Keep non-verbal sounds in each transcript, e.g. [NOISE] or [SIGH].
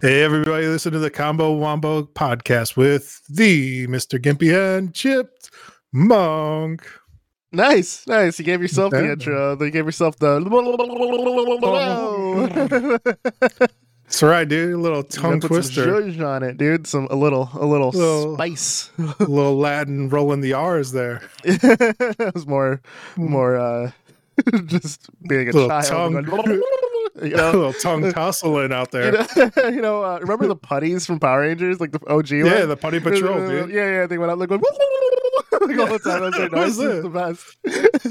Hey, everybody, listen to the Combo Wombo podcast with the Mr. Gimpy and Chipped Monk. Nice, nice. You gave yourself the intro. You gave yourself the. [LAUGHS] That's right, dude. A little tongue twister, on it, dude. Some a little, a little, Little- spice. a [LAUGHS] little Latin rolling the R's there. [LAUGHS] it was more, more, uh just being a Little child. You a little tongue [LAUGHS] tussling out you there. know, [LAUGHS] you know uh, remember the putties from Power Rangers, like the OG one? yeah, the Putty Patrol, dude. Yeah, yeah, they went out like, [LAUGHS] like all the time. That's their What noise. is it? It's the best.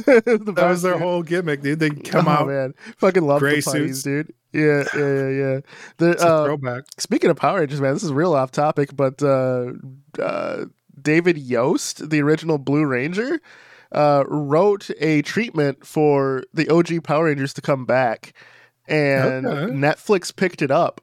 the That best, was their dude. whole gimmick, dude. They come oh, out man, fucking love gray the putties, suits. dude. Yeah, yeah, yeah, yeah. The, uh, throwback. Speaking of Power Rangers, man, this is real off topic, but uh, uh, David Yost, the original Blue Ranger, uh, wrote a treatment for the OG Power Rangers to come back, and Okay. Netflix picked it up.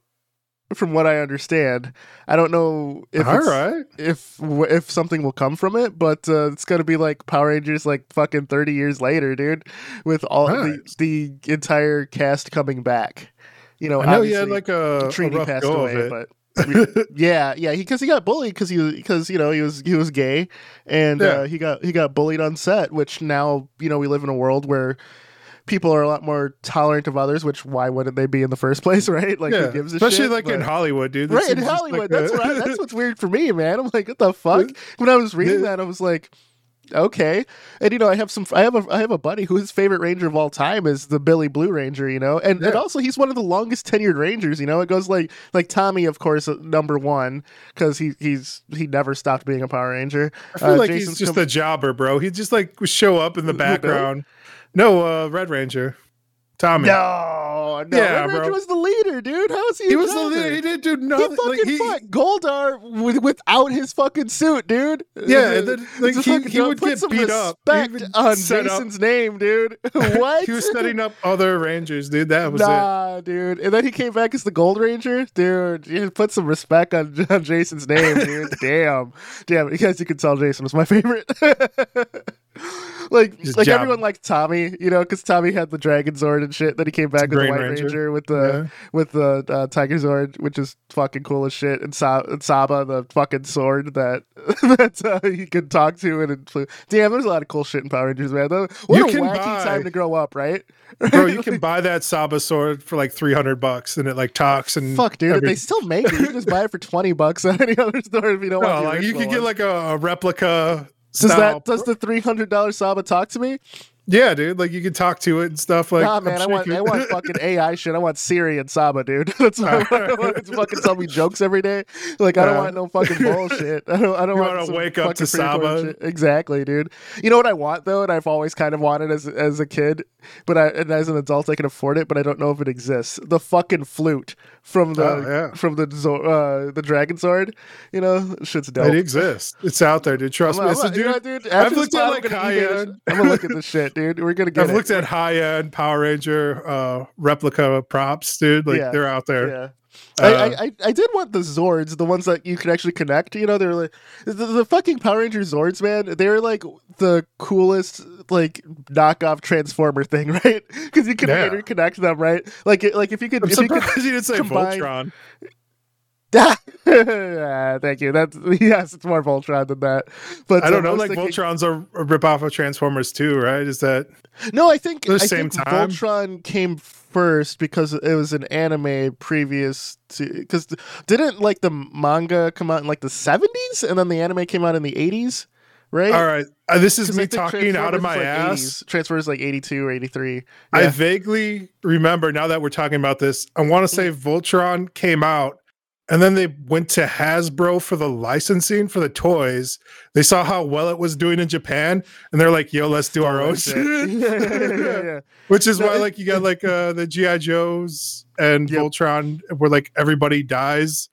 From what I understand, I don't know if All right. if if something will come from it, but uh, it's gonna be like Power Rangers, like fucking thirty years later, dude, with all the the entire cast coming back. You know, I know you had like a, a Trini rough passed away, but [LAUGHS] yeah, yeah, he because he got bullied because he because you know he was he was gay and Yeah. uh, he got he got bullied on set. Which now you know we live in a world where people are a lot more tolerant of others. Which why wouldn't they be in the first [LAUGHS] place, right? Like yeah, who gives a especially shit? like in Hollywood, dude. This Right in Hollywood, like that's a- right. [LAUGHS] That's what's weird for me, man. I'm like, what the fuck? When I was reading that, I was like, okay. And you know, I have some, I have a, I have a buddy whose favorite Ranger of all time is the Billy Blue Ranger. You know, and, and also he's one of the longest tenured Rangers. You know, it goes like like Tommy, of course, uh, number one because he he's he never stopped being a Power Ranger. I feel Uh, like Jason's he's just com- a jobber, bro. He just like show up in the [LAUGHS] background. No, uh, Red Ranger, Tommy. No, no, Yeah, Red Ranger bro. was the leader, dude. How is he? he was the leader. He didn't do nothing. He fucking like, he, fought Goldar with, without his fucking suit, dude. Yeah, then, like, he- he would put get some beat up. Respect on set up- Jason's name, dude. [LAUGHS] [LAUGHS] what? he was setting up other Rangers, dude. That was it. Nah, dude. And then he came back as the Gold Ranger, dude. You put some respect on, [LAUGHS] on Jason's name, dude. Damn, damn. Because you can tell Jason was my favorite. Like, Just like job- everyone liked Tommy, you know, because Tommy had the Dragon Sword and shit. Then he came back with the White Ranger. Ranger, with the Yeah. with the uh, Tiger Sword, which is fucking cool as shit, and, Sa- and Saba, the fucking sword that [LAUGHS] that uh, you could talk to and influ- Damn, there's a lot of cool shit in Power Rangers, man. What You a can wacky buy- time to grow up, right? Bro, [LAUGHS] you can buy that Saba sword for like three hundred bucks, and it like talks and Fuck, dude, every- they still make it. You can just buy it for twenty bucks at any other store if you don't [LAUGHS] No, want. like you could get like a, a replica. Does that does the three hundred dollar Saba talk to me? Yeah, dude. Like you can talk to it and stuff. Like, nah, man, I want I want fucking AI [LAUGHS] shit. I want Siri and Saba, dude. [LAUGHS] That's what I want. to fucking tell me jokes every day. Like I don't Uh, want no fucking bullshit. I don't. I don't You want wanna wake up to Saba? Exactly, dude. You know what I want though, and I've always kind of wanted as as a kid, but I and as an adult I can afford it, but I don't know if it exists. The fucking flute from the Oh, yeah. from the uh, the Dragon Sword. You know, shit's dope. It exists. It's out there, dude. Trust I'm, me. I'm, So, you dude, know, dude, I've looked at like high end. I'm gonna look at this shit, dude. We're gonna get I've it. looked at high end Power Ranger uh, replica props, dude. Like Yeah. they're out there. Yeah. Uh, I, I, I I did want the Zords, the ones that you could actually connect. You know, they're like the, the fucking Power Ranger Zords, man. They're like the coolest like knockoff Transformer thing, [LAUGHS] right? Because you can Yeah. interconnect them, right? Like like if you could I'm if you could surprised you didn't say combine- Voltron. [LAUGHS] Ah, thank you. That's [LAUGHS] yes, it's more Voltron than that. But I don't um, know. Like thinking- Voltron's a, a rip off of Transformers too, right? Is that No, I think The I same think time? Voltron came first because it was an anime previous to because didn't like the manga come out in like the seventies and then the anime came out in the eighties, right? all right? Uh, this is me talking out of my like, ass. 80s. Transformers like eighty two or eighty three. I vaguely remember now that we're talking about this. I want to say Mm. Voltron came out and then they went to Hasbro for the licensing for the toys. They saw how well it was doing in Japan and they're like, yo, let's do our own shit. [LAUGHS] yeah, yeah, yeah, yeah. [LAUGHS] Which is No, why like you got like uh the GI Joes and Yep. Voltron where like everybody dies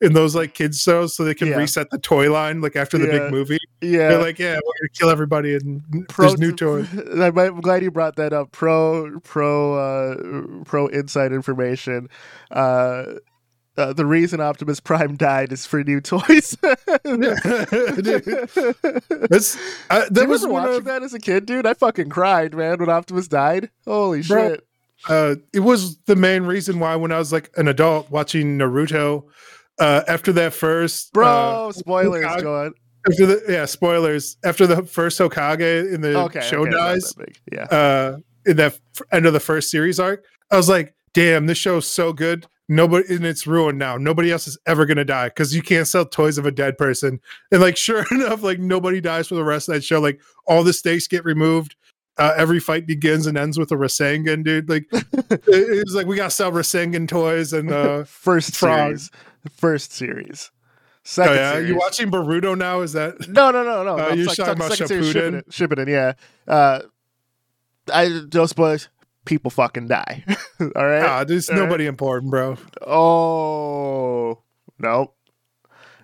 in those like kids shows so they can reset the toy line like after the big movie. Yeah. They're like, yeah, we're gonna kill everybody and Pro there's new toys. [LAUGHS] I'm I'm glad you brought that up. Pro pro uh pro inside information. Uh uh, the reason Optimus Prime died is for new toys. [LAUGHS] That's uh, that you was watching of that as a kid, dude? I fucking cried, man, when Optimus died. Holy Bro, shit! uh, it was the main reason why when I was like an adult watching Naruto, uh, after that first Bro, uh, spoilers, Hokage- Joan. after the yeah spoilers after the first Hokage in the Okay, show okay, dies. Yeah. uh, in that f- end of the first series arc, I was like, damn, this show's so good. Nobody and it's ruined now. Nobody else is ever gonna die because you can't sell toys of a dead person. And like, [LAUGHS] sure enough, like nobody dies for the rest of that show. Like all the stakes get removed. Uh, every fight begins and ends with a Rasengan, dude. Like [LAUGHS] it, was like we gotta sell Rasengan toys and uh [LAUGHS] First Frog. series. First series. oh yeah, series. you watching Boruto now? Is that No, no, no, no. Uh, you're talking- talking about second Shippuden? Shippuden, Shippuden, yeah. Uh, I no spoilers. People fucking die. [LAUGHS] All right. ah, there's All right. nobody important, bro. oh nope.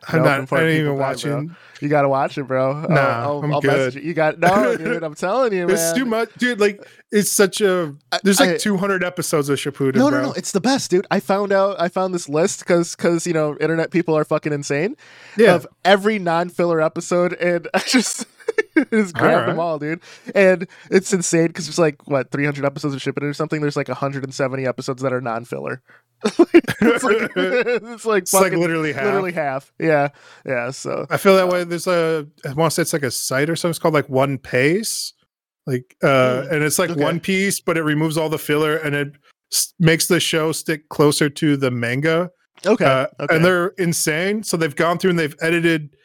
I'm not I ain't even watching. You gotta watch it, bro. I'll, I'll, I'm I'll good. you. You got no, [LAUGHS] dude. I'm telling you, man. It's too much, dude. Like it's such a. There's like I- 200 episodes of Shippuden, No, bro. no, no! It's the best, dude. I found out. I found this list because, because you know, internet people are fucking insane. Yeah, Of every non-filler episode, and [LAUGHS] I just [LAUGHS] just grabbed them all, dude. And it's insane because it's like what 300 episodes of Shippuden or something. There's like 170 episodes that are non-filler. [LAUGHS] it's like it's like it's like literally half. literally half. Yeah, yeah. So I feel that way. There's a. I want to say it's like a site or something. It's called like One Pace, like, uh, and it's like okay. One Piece, but it removes all the filler and it s- makes the show stick closer to the manga. okay, Uh, okay. And they're insane. So they've gone through and they've edited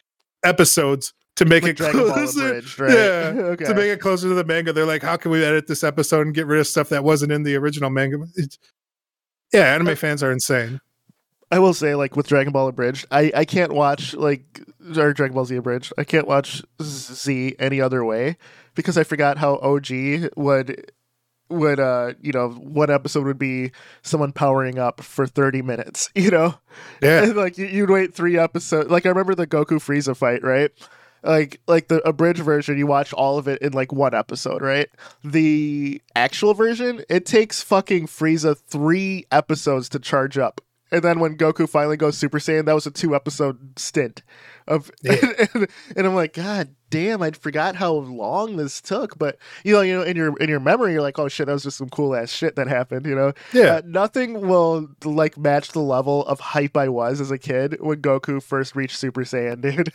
episodes to make like it Dragon closer. right? Yeah, [LAUGHS] okay. to make it closer to the manga. They're like, how can we edit this episode and get rid of stuff that wasn't in the original manga? It's, yeah, anime Uh, fans are insane. I will say, like with Dragon Ball Abridged, I, I can't watch like or Dragon Ball Z Abridged. I can't watch Z any other way because I forgot how OG would would uh you know one episode would be someone powering up for 30 minutes [LAUGHS] you know Yeah, and like you, you'd wait three episodes like i remember the goku frieza fight right like like the abridged version you watch all of it in like one episode right? The actual version it takes fucking frieza three episodes to charge up and then when goku finally goes super saiyan that was a two episode stint of Yeah. [LAUGHS] and, and i'm like god damn i forgot how long this took but you know you know in your in your memory you're like oh shit that was just some cool ass shit that happened you know yeah. uh, nothing will like match the level of hype I was as a kid when Goku first reached Super Saiyan, [LAUGHS] dude.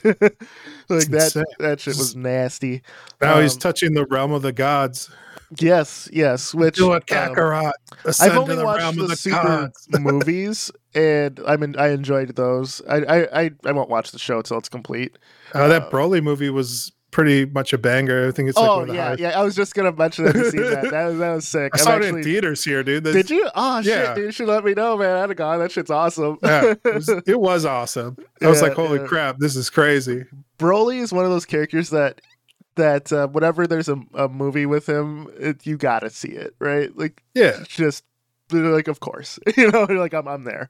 like that insane. that shit was nasty. now he's um, touching the realm of the gods. Yes, yes. Which Do a um, Kakarot. I've only the watched the, the Super [LAUGHS] movies, and I mean I enjoyed those. I, I I I won't watch the show till it's complete. Uh, that uh, Broly movie was pretty much a banger. I think it's like oh one of the yeah, highest. yeah. I was just gonna mention that that. That was that was sick. I I'm saw it actually- in theaters here, dude. This- Did you? Oh shit, Yeah. dude! You should let me know, man. I'd have gone. That shit's awesome. Yeah, it [LAUGHS] was, it was awesome. I was Yeah, like, holy yeah. crap, this is crazy. Broly is one of those characters that that uh, whenever there's a, a movie with him, it, you gotta see it, right? Like, Yeah. just like, of course, [LAUGHS] you know, like I'm I'm there.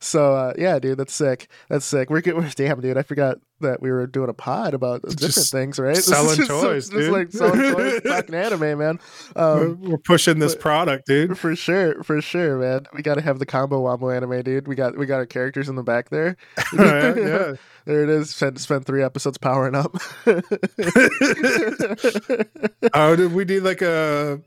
So uh, yeah, dude, that's sick. That's sick. We're, we're [LAUGHS] damn, dude. I forgot that we were doing a pod about different Just things, right? [LAUGHS] Selling just- toys, just dude. like selling toys, [LAUGHS] talking anime, man. we're, Um, we're pushing this but- product, dude. for sure, for sure, man. We got to have the combo wombo anime, dude. We got we got our characters in the back there. yeah, yeah. There it is. Spend spent three episodes powering up. Oh, did we need like a?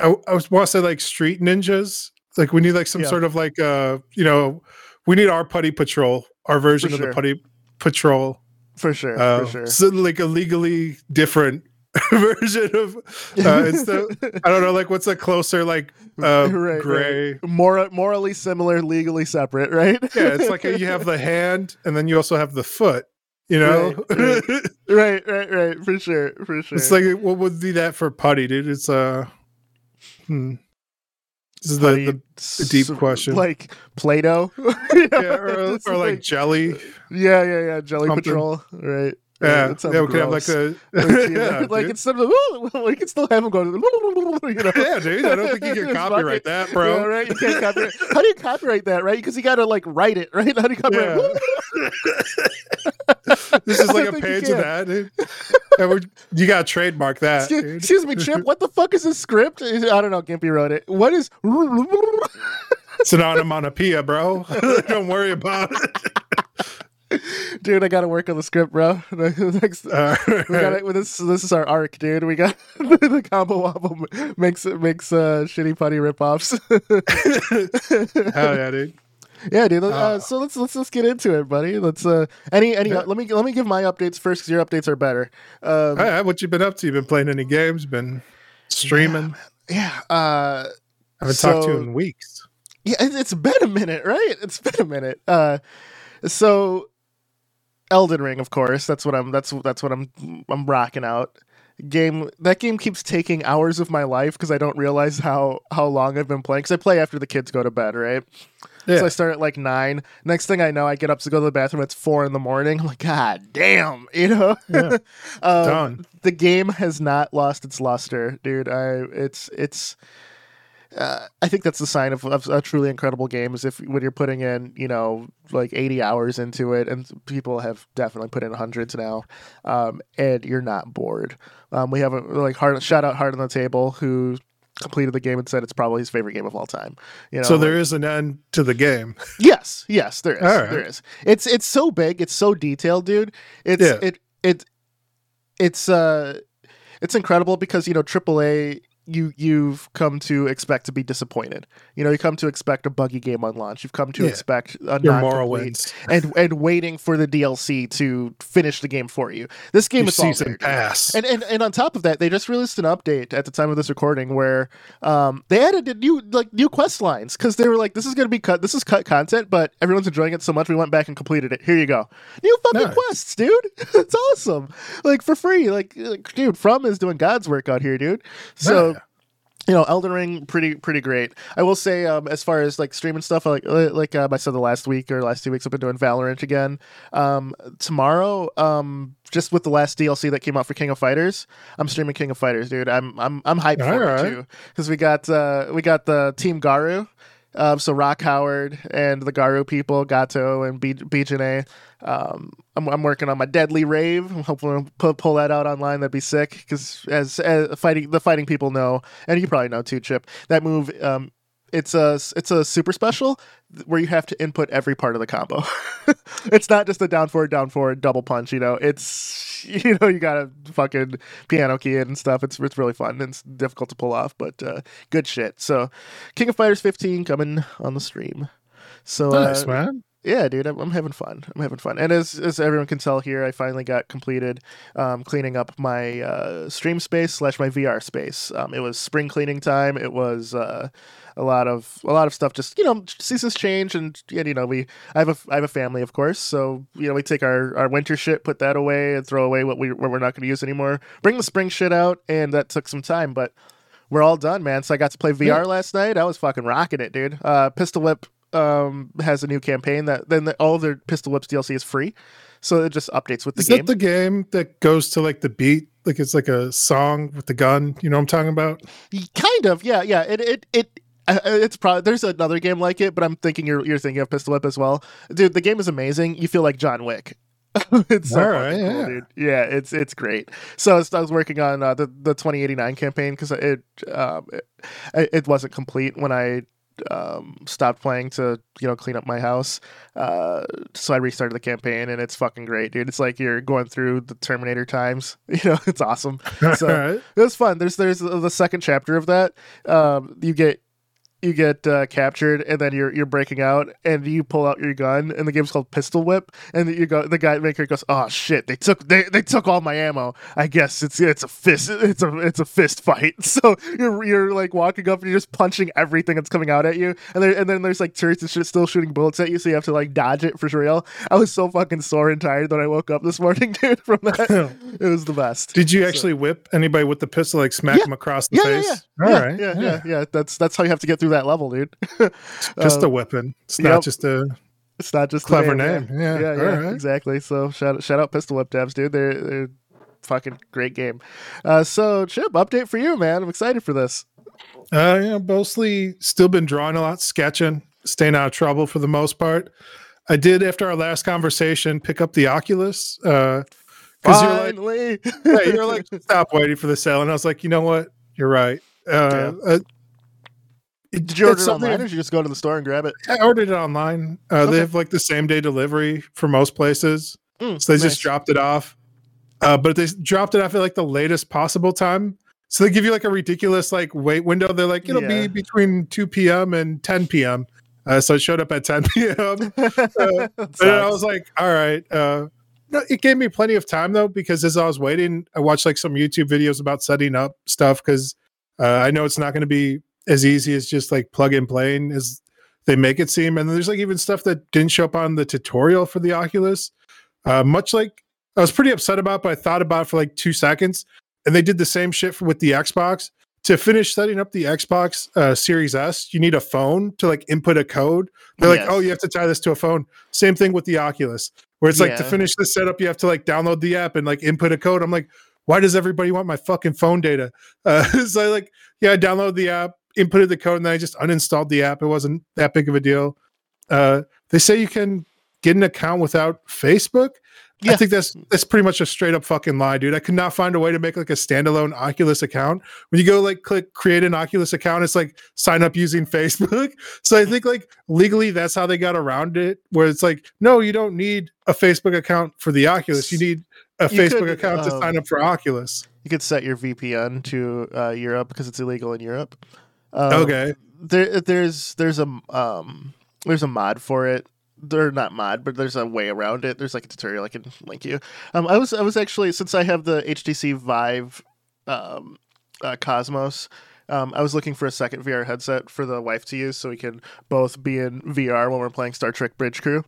I, I was want to say like street ninjas. Like we need like some Yeah. sort of like uh, you know, we need our putty patrol, our version For of the putty patrol. for sure, Uh, for sure. So like a legally different [LAUGHS] version of uh, [LAUGHS] it's the I don't know like what's a closer like uh, Right, gray. Mor- morally similar, legally separate, right? Yeah, it's like you have the [LAUGHS] hand and then you also have the foot. You know, Right, right, right, right. For sure, for sure. it's like what would be that for putty, dude? It's uh, hmm. This is the, the the deep question. like Play-Doh, [LAUGHS] [LAUGHS] yeah, or, [LAUGHS] or like jelly. yeah, yeah, yeah, Jelly something. Patrol, right? Yeah, sounds yeah, we could have like a Like, yeah, like dude. instead of we can still have him go, you know. yeah, dude. I don't think you can copyright that, bro. Yeah, right. You can't copyright. How do you copyright that, right? Because you got to like write it, right? How do you copyright? [LAUGHS] this is like a page of that. Dude. [LAUGHS] Yeah, we're- you got to trademark that. Excuse, excuse me, Chip. What the fuck is this script? I don't know. Gimpy wrote it. What is? [LAUGHS] it's an onomatopoeia, bro. Don't worry about it. dude. I got to work on the script, bro. Next, Uh, we got it. This this is our arc, dude. We got the combo wombo makes makes uh, shitty putty ripoffs. Hell yeah, dude. Yeah, dude. Uh, Uh, so let's let's let's get into it, buddy. Let's uh any any Yeah. let me let me give my updates first because your updates are better. Um, right, what you been up to? You been playing any games? Been streaming? yeah. Uh, I haven't talked to you in weeks. yeah, it, it's been a minute, right? It's [LAUGHS] been a minute. Uh, so Elden Ring, of course. That's what I'm. That's that's what I'm. I'm rocking out. Game that game keeps taking hours of my life because I don't realize how how long I've been playing. Because I play after the kids go to bed, right? Yeah. So I start at like nine. Next thing I know, I get up to go to the bathroom. It's four in the morning. [LAUGHS] I'm like, God damn, you know. Yeah. [LAUGHS] Um, Done. The game has not lost its luster, dude. I it's it's. Uh, I think that's the sign of, of a truly incredible game is if when you're putting in, you know, like 80 hours into it, and people have definitely put in hundreds now, um, and you're not bored. Um, we have a like hard shout out hard on the table who completed the game and said it's probably his favorite game of all time. You know, so like- there is an end to the game. [LAUGHS] Yes, yes, there is. Right. There is. It's it's so big, it's so detailed, dude. It's Yeah. it it it's uh it's incredible because you know AAA you you've come to expect to be disappointed. You know, you come to expect a buggy game on launch. You've come to Yeah. expect a Your moral wins. and and waiting for the DLC to finish the game for you. This game Your is all season dude. pass. And, and and on top of that, they just released an update at the time of this recording where um, they added a new like new quest lines because they were like, "This is going to be cut. This is cut content, but everyone's enjoying it so much. We went back and completed it. Here you go, new fucking Nice. quests, dude. [LAUGHS] it's awesome. Like for free. Like, like, dude, From is doing God's work out here, dude. So Yeah. You know, Elden Ring, pretty pretty great. I will say, um, as far as like streaming stuff, like like um, I said the last week or last two weeks, I've been doing Valorant again. Um, tomorrow, um, just with the last DLC that came out for King of Fighters, I'm streaming King of Fighters, dude. I'm I'm I'm hyped for Alright. it too because we got uh, we got the Team Garou. Um, so Rock Howard and the Garou people, Gato and B- BJNA. Um, I'm, I'm working on my Deadly Rave. I'm hoping to pull, pull that out online. That'd be sick because as, as fighting the fighting people know, and you probably know too, Chip. That move, um, it's a it's a super special where you have to input every part of the combo. [LAUGHS] it's not just a down forward, down forward, double punch. You know, it's [LAUGHS] you know you gotta fucking piano key and stuff. It's it's really fun. and It's difficult to pull off, but uh, good shit. So, King of Fighters 15 coming on the stream. So nice, uh, man. Yeah, dude, I'm, I'm having fun. I'm having fun, and as as everyone can tell here, I finally got completed um, cleaning up my uh, stream space slash my VR space. Um, it was spring cleaning time. It was uh, a lot of a lot of stuff. Just you know, seasons change, and, and you know, we I have a I have a family, of course, so you know, we take our our winter shit, put that away, and throw away what we what we're not going to use anymore. Bring the spring shit out, and that took some time, but. We're all done, man. So I got to play VR Yeah. last night. I was fucking rocking it, dude. Uh, Pistol Whip um has a new campaign that then the, all of their Pistol Whips DLC is free, so it just updates with the Is game. Is that the game that goes to like the beat? Like it's like a song with the gun. You know what I'm talking about? kind of, yeah, yeah. It it it. uh, It's probably there's another game like it, but I'm thinking you're you're thinking of Pistol Whip as well, dude. The game is amazing. You feel like John Wick. [LAUGHS] it's so All fucking right, cool, yeah. dude. Yeah, it's it's great. So I was, I was working on uh, the the 2089 campaign because it, um, it it wasn't complete when I um, stopped playing to you know clean up my house. Uh, so I restarted the campaign and it's fucking great, dude. It's like you're going through the Terminator times. [LAUGHS] You know, it's awesome. [LAUGHS] So-. It was fun. There's there's the second chapter of that. Um, you get you get uh, captured and then you're you're breaking out and you pull out your gun and the game's called Pistol Whip and you go the guy maker goes oh shit they took they, they took all my ammo I guess it's it's a fist it's a it's a fist fight [LAUGHS] so you're you're like walking up and you're just punching everything that's coming out at you and there and then there's like turrets and shit still shooting bullets at you so you have to like dodge it for real I was so fucking sore and tired that I woke up this [LAUGHS] morning dude from that [LAUGHS] it was the best Did you So- actually whip anybody with the pistol, like smack Yeah. them across the yeah, yeah, face? yeah, All yeah, right. yeah, yeah, yeah. That's that's how you have to get through that level, dude. [LAUGHS] Just Uh, a weapon. It's yep. not just a it's not just clever yeah. name. Yeah. yeah, all yeah, right. exactly. So shout shout out Pistol Whip devs, dude. They're they're fucking great game. Uh, so Chip, update for you, man. I'm excited for this. Uh, yeah, mostly still been drawing a lot, sketching, staying out of trouble for the most part. I did after our last conversation pick up the Oculus. Uh, because you're like, Finally, yeah, you're like, [LAUGHS] stop waiting for the sale, and I was like, you know what, you're right. Uh, uh, it- Did you order it online, something- or did you just go to the store and grab it? I ordered it online. Uh, Okay. They have like the same day delivery for most places. Mm, So they nice. just dropped it off. Uh, but they dropped it off at like the latest possible time. So they give you like a ridiculous like wait window. They're like, it'll Yeah. be between 2 p.m. and 10 p.m. Uh, so it showed up at 10 [LAUGHS] p.m. [LAUGHS] That And I was like, all right. Uh, no, it gave me plenty of time though, because as I was waiting, I watched like some YouTube videos about setting up stuff because uh, I know it's not going to be as easy as just like plug and playing as they make it seem. And there's like even stuff that didn't show up on the tutorial for the Oculus. Uh, much like I was pretty upset about, but I thought about it for like two seconds. And they did the same shit for, with the Xbox. To finish setting up the Xbox uh, Series S, you need a phone to like input a code. They're like, Yes. oh, you have to tie this to a phone. Same thing with the Oculus, where it's like to finish the setup, you have to like download the app and like input a code. I'm like, why does everybody want my fucking phone data? [LAUGHS] Uh, so I like, yeah, I downloaded the app, inputted the code, and then I just uninstalled the app. It wasn't that big of a deal. Uh, they say you can get an account without Facebook. I think that's that's pretty much a straight up fucking lie, dude. I could not find a way to make like a standalone Oculus account. When you go like click create an Oculus account, it's like sign up using [LAUGHS] Facebook. So I think like legally that's how they got around it, where it's like, no, you don't need a Facebook account for the Oculus. You need a You Facebook could, account to um, sign up for Oculus. you could set your VPN to uh, Europe because it's illegal in Europe. Um, okay. there there's there's a um there's a mod for it they're not mod but there's a way around it there's like a tutorial i can link you um i was i was actually since i have the htc vive um uh, cosmos um, I was looking for a second VR headset for the wife to use, so we can both be in VR when we're playing Star Trek Bridge Crew.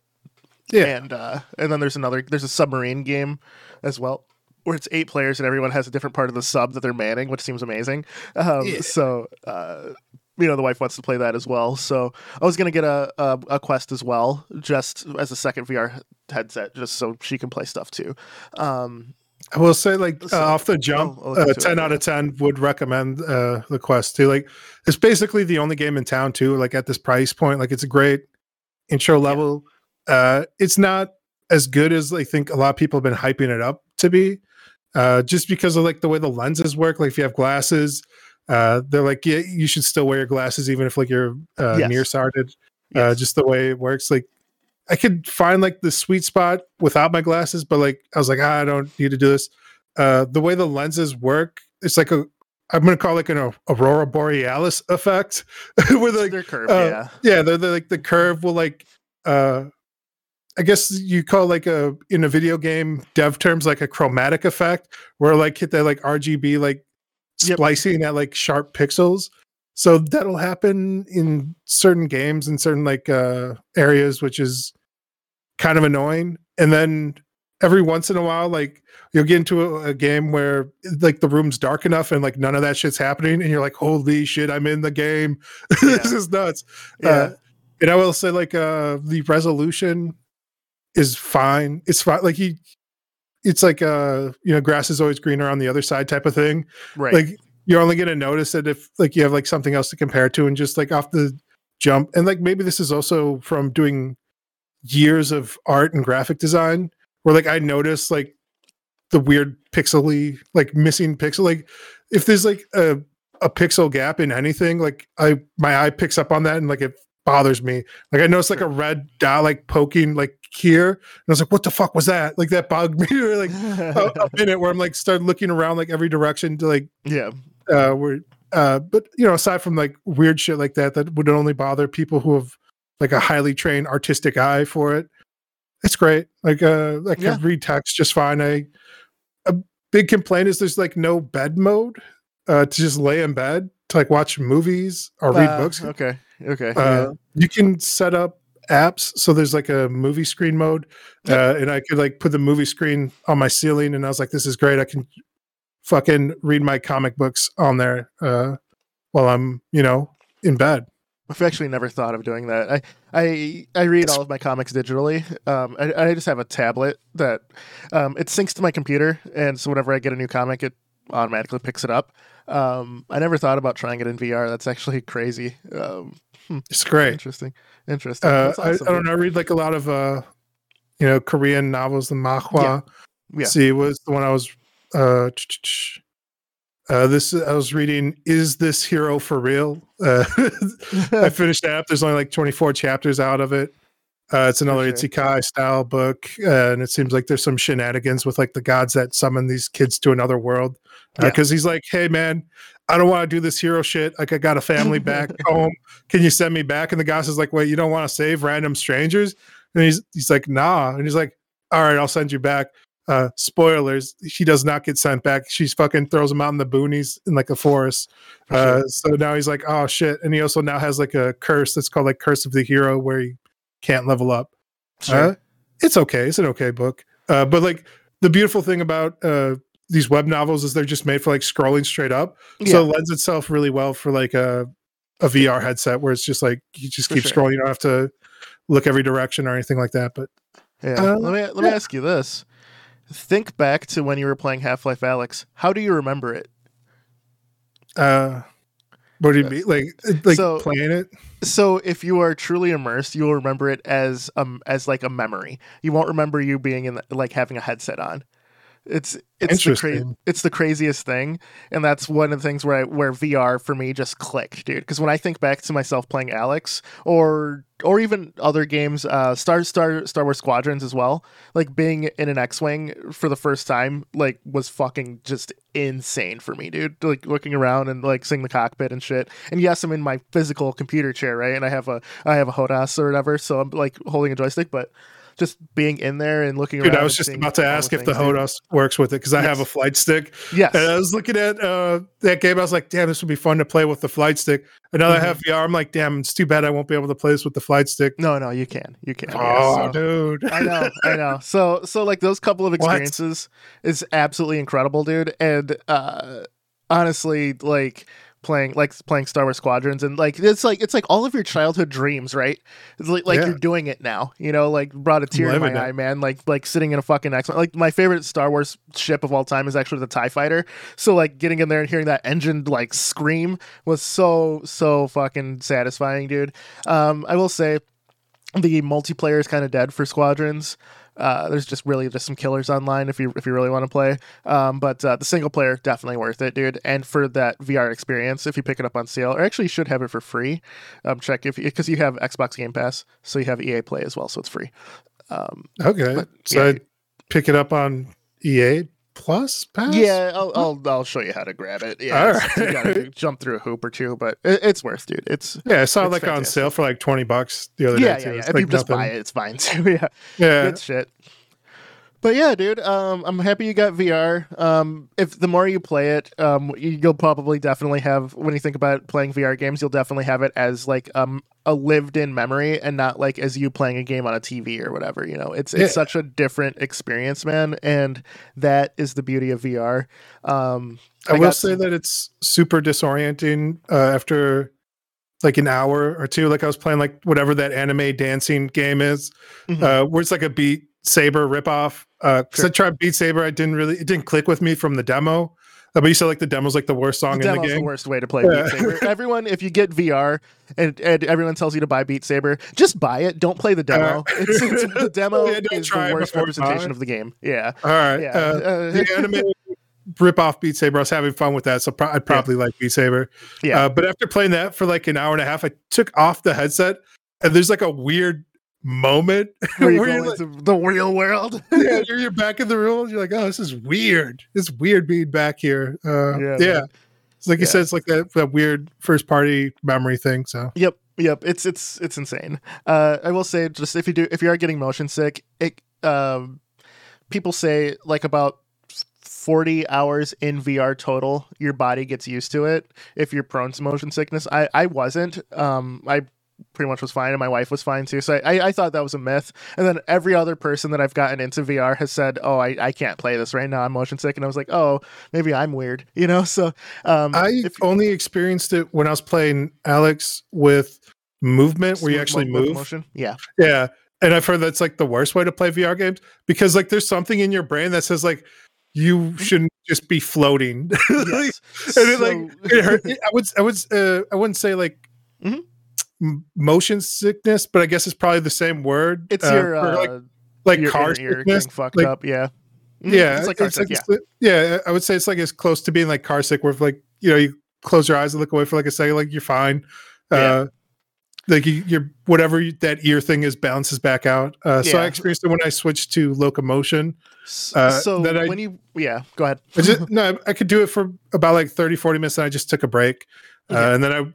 Yeah. and uh, and then there's another there's a submarine game as well where it's eight players and everyone has a different part of the sub that they're manning, which seems amazing. Um, Yeah. So uh, you know the wife wants to play that as well. So I was gonna get a, a a Quest as well, just as a second VR headset, just so she can play stuff too. Um, I will say, like So- uh, off the jump, I'll look uh, into it, ten out yeah. of ten would recommend uh, the Quest too. Like, it's basically the only game in town too. Like at this price point, like it's a great intro level. Uh, it's not as good as I think a lot of people have been hyping it up to be, uh, just because of like the way the lenses work. Like if you have glasses, uh, they're like, yeah, you should still wear your glasses even if like you're uh, Yes. nearsighted. Uh, just the way it works, like. I could find like the sweet spot without my glasses, but like I was like, ah, I don't need to do this. Uh, the way the lenses work, it's like a I'm gonna call it like an aurora borealis effect, [LAUGHS] where like they're uh, yeah. yeah, they're, they're like the curve will like uh I guess you call like a in a video game dev terms like a chromatic effect where like hit that like RGB like Yep. splicing at like sharp pixels. So that'll happen in certain games in certain like uh areas, which is kind of annoying. And then every once in a while, like you'll get into a, a game where like the room's dark enough and like none of that shit's happening, and you're like, holy shit, I'm in the game. [LAUGHS] this is nuts. Yeah. Uh, and I will say, like, uh, the resolution is fine. It's fine. Like he, it's like uh, you know, grass is always greener on the other side type of thing. right. Like you're only gonna notice it if like you have like something else to compare to, and just like off the jump. And like maybe this is also from doing years of art and graphic design, where like I notice like the weird pixely, like missing pixel. Like if there's like a a pixel gap in anything, like I my eye picks up on that and like it bothers me. Like I noticed like a red dot like poking like here, and I was like, "What the fuck was that?" Like that bugged [LAUGHS] me. or like a, a [LAUGHS] minute where I'm like start looking around like every direction to like yeah. uh where uh but you know aside from like weird shit like that that would only bother people who have like a highly trained artistic eye for it. It's great. Like uh I can Yeah. read text just fine. I a big complaint is there's like no bed mode uh to just lay in bed to like watch movies or read Uh, books. Okay. Okay. Uh, you can set up apps so there's like a movie screen mode uh, and i could like put the movie screen on my ceiling and i was like this is great i can fucking read my comic books on there uh, while i'm you know in bed I've actually never thought of doing that. I I, I read all of my comics digitally. Um, I, I just have a tablet that um, it syncs to my computer, and so whenever I get a new comic, it automatically picks it up. Um, I never thought about trying it in VR. That's actually [LAUGHS] crazy. Um, it's great Interesting. Interesting. uh, That's I, awesome. I don't know i read like a lot of uh you know korean novels the mahua Yeah. see was the one i was uh Uh, this I was reading. Is this hero for real? Uh, [LAUGHS] I [LAUGHS] finished that. There's only like 24 chapters out of it. Uh, it's another sure. Isekai style book, uh, and it seems like there's some shenanigans with like the gods that summon these kids to another world. Yeah. Because he's like, "Hey man, I don't want to do this hero shit. Like I got a family [LAUGHS] back home. Can you send me back?" And the guy says, "Like, wait, you don't want to save random strangers?" And he's he's like, "Nah." And he's like, "All right, I'll send you back." Uh, spoilers: She does not get sent back. She's fucking throws him out in the boonies in like a forest. Uh, so now he's like, "Oh shit!" And he also now has like a curse that's called like Curse of the Hero, where he can't level up. Sure. Uh, it's okay. It's an okay book. Uh, but like the beautiful thing about uh, these web novels is they're just made for like scrolling straight up. So it lends itself really well for like a a VR headset where it's just like you just For keep sure. scrolling. You don't have to look every direction or anything like that. But Yeah. Uh, let me let me yeah. ask you this. Think back to when you were playing Half Life Alyx. How do you remember it? uh, what do you mean? Like like So- playing it? So if you are truly immersed, you will remember it as um as like a memory. You won't remember you being in the, like having a headset on. It's it's the cra- it's the craziest thing, and that's one of the things where I, where VR for me just clicked, dude. Because when I think back to myself playing Alyx or or even other games, uh, Star Star Star Wars Squadrons as well, like being in an X-wing for the first time, like was fucking just insane for me, dude. Like looking around and like seeing the cockpit and shit. And yes, I'm in my physical computer chair, right? And I have a I have a HOTAS or whatever, so I'm like holding a joystick, but just being in there and looking Dude, around. I was just about to ask if the. HOTAS works with it because I have a flight stick. Yes. And I was looking at uh, that game. I was like, damn, this would be fun to play with the flight stick. And now that I have Mm-hmm. VR, I'm like, damn, it's too bad I won't be able to play this with the flight stick. No, no, you can. You can. yeah, Oh, so- dude. I know, I know. [LAUGHS] So, so like those couple of experiences is absolutely incredible, dude. And uh honestly, like playing like playing Star Wars Squadrons and like it's like it's like all of your childhood dreams, right? It's like, like Yeah. you're doing it now, you know, like brought a tear in my it. eye, man. Like like sitting in a fucking X like my favorite Star Wars ship of all time is actually the TIE fighter. So like getting in there and hearing that engine like scream was so so fucking satisfying, dude. Um I will say the multiplayer is kind of dead for squadrons. Uh, there's just really just some killers online if you if you really want to play. Um, but uh, the single player definitely worth it, dude. And for that VR experience, if you pick it up on sale, or actually you should have it for free. Um, check if because you have Xbox Game Pass, so you have EA Play as well, so it's free. Um, Okay. But, so yeah. Pick it up on EA Plus Pass? yeah, I'll, I'll I'll show you how to grab it. Yeah, All it's- you gotta [LAUGHS] jump through a hoop or two, but it, it's worth, dude. It's Yeah, I saw like on sale for like 20 bucks the other yeah, day. yeah, too. yeah. It's If like you just buy it, it's fine [LAUGHS] too. Yeah. Yeah. good shit. But yeah, dude, um, I'm happy you got VR. Um, if the more you play it, um, you- you'll probably definitely have when you think about playing VR games, you'll definitely have it as like um a lived-in memory and not like as you playing a game on a TV or whatever. You know, it's it's Yeah. such a different experience, man, and that is the beauty of VR. Um, I, will say some- that it's super disorienting uh, after like an hour or two. Like I was playing like whatever that anime dancing game is, Mhm. uh, where it's like a Beat Saber ripoff. Because Sure. I tried Beat Saber, I didn't really, it didn't click with me from the demo. Uh, but you said like the demo's like the worst song the in the demo's the, game. worst way to play Yeah. Beat Saber. [LAUGHS] everyone, if you get VR and, and everyone tells you to buy Beat Saber, just buy it. Don't play the demo. Uh, it's, it's, [LAUGHS] the demo Yeah, is the worst representation of the game. Yeah, All right. yeah. Uh, Uh, the [LAUGHS] anime rip-off Beat Saber, I was having fun with that. So pro- I'd probably like Beat Saber. Yeah. Uh, but after playing that for like an hour and a half, I took off the headset and there's like a weird moment [LAUGHS] where you you're like, the real world. [LAUGHS] yeah, [LAUGHS] you're, you're back in the room. You're like, oh, this is weird. It's weird being back here. Uh, Yeah, yeah. It's like you said, it's like that, that weird first party memory thing. So Yep, yep. It's it's it's insane. Uh, I will say, just if you do, if you are getting motion sick, it um, people say like about forty hours in VR total, your body gets used to it. If you're prone to motion sickness, I I wasn't. Um, I pretty much was fine, and my wife was fine too. So I, I, thought that was a myth. And then every other person that I've gotten into VR has said, "Oh, I, I can't play this right now. I'm motion sick." And I was like, "Oh, maybe I'm weird," [LAUGHS] you know. So um, I only experienced it when I was playing Alyx with movement, where you actually mo- move. motion, yeah. Yeah. And I've heard that's like the worst way to play VR games because like there's something in your brain that says like you shouldn't just be floating. [LAUGHS] Yes. and it like it hurt. I would I would uh, I wouldn't say like Mhm. M- motion sickness, but I guess it's probably the same word. It's uh, your uh, like like your car ear sickness. getting fucked like- up. Yeah, Mhm, Yeah, it's like it's Carsick, like- yeah. I would say it's like as close to being like car sick, where if, like you know you close your eyes and look away for like a second, like you're fine. Yeah. Uh, like you, you're whatever you, that ear thing is bounces back out. Uh, So I experienced it when I switched to locomotion. Uh, so then I- when you yeah, go ahead. I just, [LAUGHS] no, I could do it for about like 30, 40 minutes, and I just took a break. Uh, and then I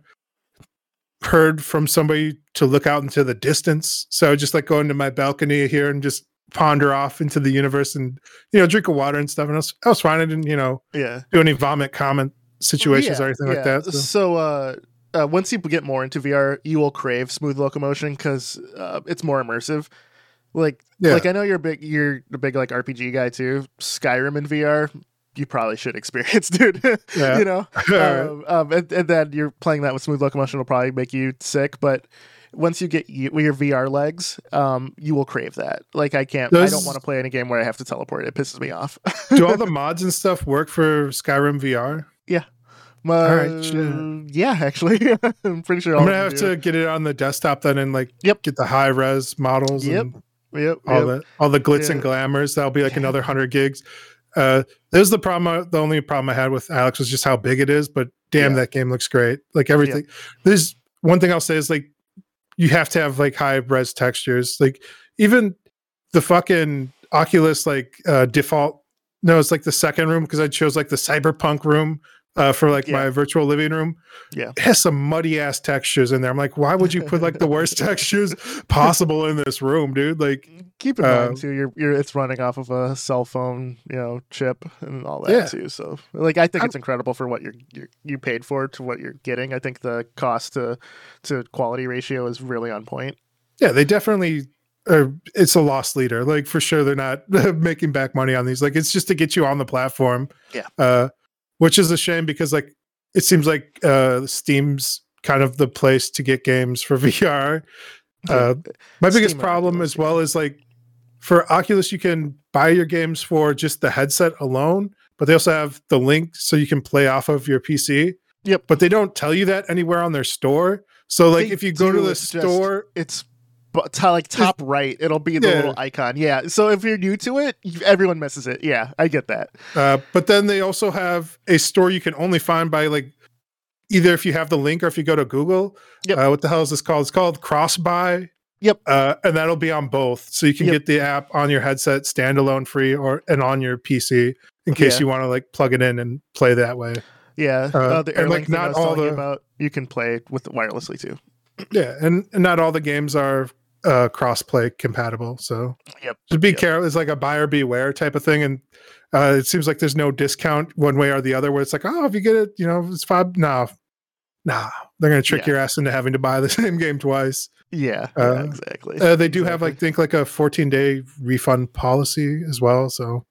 heard from somebody to look out into the distance. So I just like go into my balcony here and just ponder off into the universe and you know drink of water and stuff. And I was, I was fine. I didn't you know yeah. do any vomit comet situations Yeah, or anything like that. So. So, uh, uh, once you get more into VR, you will crave smooth locomotion because uh, it's more immersive. Like, Yeah. like I know you're a big, you're a big like RPG guy too. Skyrim in VR, you probably should experience, [LAUGHS] dude. Yeah. you know, [LAUGHS] um, um, and, and then you're playing that with smooth locomotion will probably make you sick, but. Once you get you, your VR legs, um, you will crave that. Like I can't, I don't want to play any game where I have to teleport. It pisses me off. do all [LAUGHS] the mods and stuff work for Skyrim VR? Uh, shit. yeah, actually, I'm pretty sure. I'm gonna have to get it on the desktop then and like Yep. get the high res models Yep. and. Yep, all yep. the all the glitz and Yeah. glamours. That'll be like Yeah. another hundred gigs. Uh, there's the problem. The only problem I had with Alyx was just how big it is. But damn, Yeah. that game looks great. Like everything. There's one thing I'll say is like you have to have like high res textures. Like even the fucking Oculus like uh, default. No, it's like the second room because I chose like the cyberpunk room uh, for like Yeah. my virtual living room. Yeah. it has some muddy ass textures in there. I'm like, why would you put like the worst [LAUGHS] textures possible in this room, dude? Like, Keep in Uh, mind too, you're, you're it's running off of a cell phone, you know, chip and all that Yeah. too. So, like, I think I'm- it's incredible for what you're, you're you paid for to what you're getting. I think the cost to to quality ratio is really on point. yeah, they definitely. Are, it's a loss leader. Like for sure, they're not [LAUGHS] making back money on these. Like it's just to get you on the platform. Yeah. Uh, which is a shame because like it seems like uh, Steam's kind of the place to get games for [LAUGHS] VR. Uh, my biggest Steam and problem as well is like for Oculus, you can buy your games for just the headset alone, but they also have the link so you can play off of your PC. Yep. But they don't tell you that anywhere on their store. So like They if you go to the just- store, it's to, like top right, it'll be the Yeah. little icon. Yeah. So if you're new to it, everyone misses it. Yeah, I get that. uh, but then they also have a store you can only find by like either if you have the link or if you go to Google. Yep. Uh, what the hell is this called? It's called Crossbuy. Yep. Uh, and that'll be on both, so you can Yep. get the app on your headset standalone free, or and on your PC in case Yeah. you want to like plug it in and play that way. Yeah. Uh, Uh, the and, like, not all the- about, you can play with wirelessly too. Yeah, and, and not all the games are uh, cross-play compatible. So Yep. just be Yep. careful. It's like a buyer beware type of thing, and uh, it seems like there's no discount one way or the other. Where it's like, oh, if you get it, you know, it's five. No, nah, they're gonna trick Yeah. your ass into having to buy the [LAUGHS] same game twice. Yeah. Uh, yeah exactly. Uh, they do have Exactly. like think like a 14 day refund policy as well. So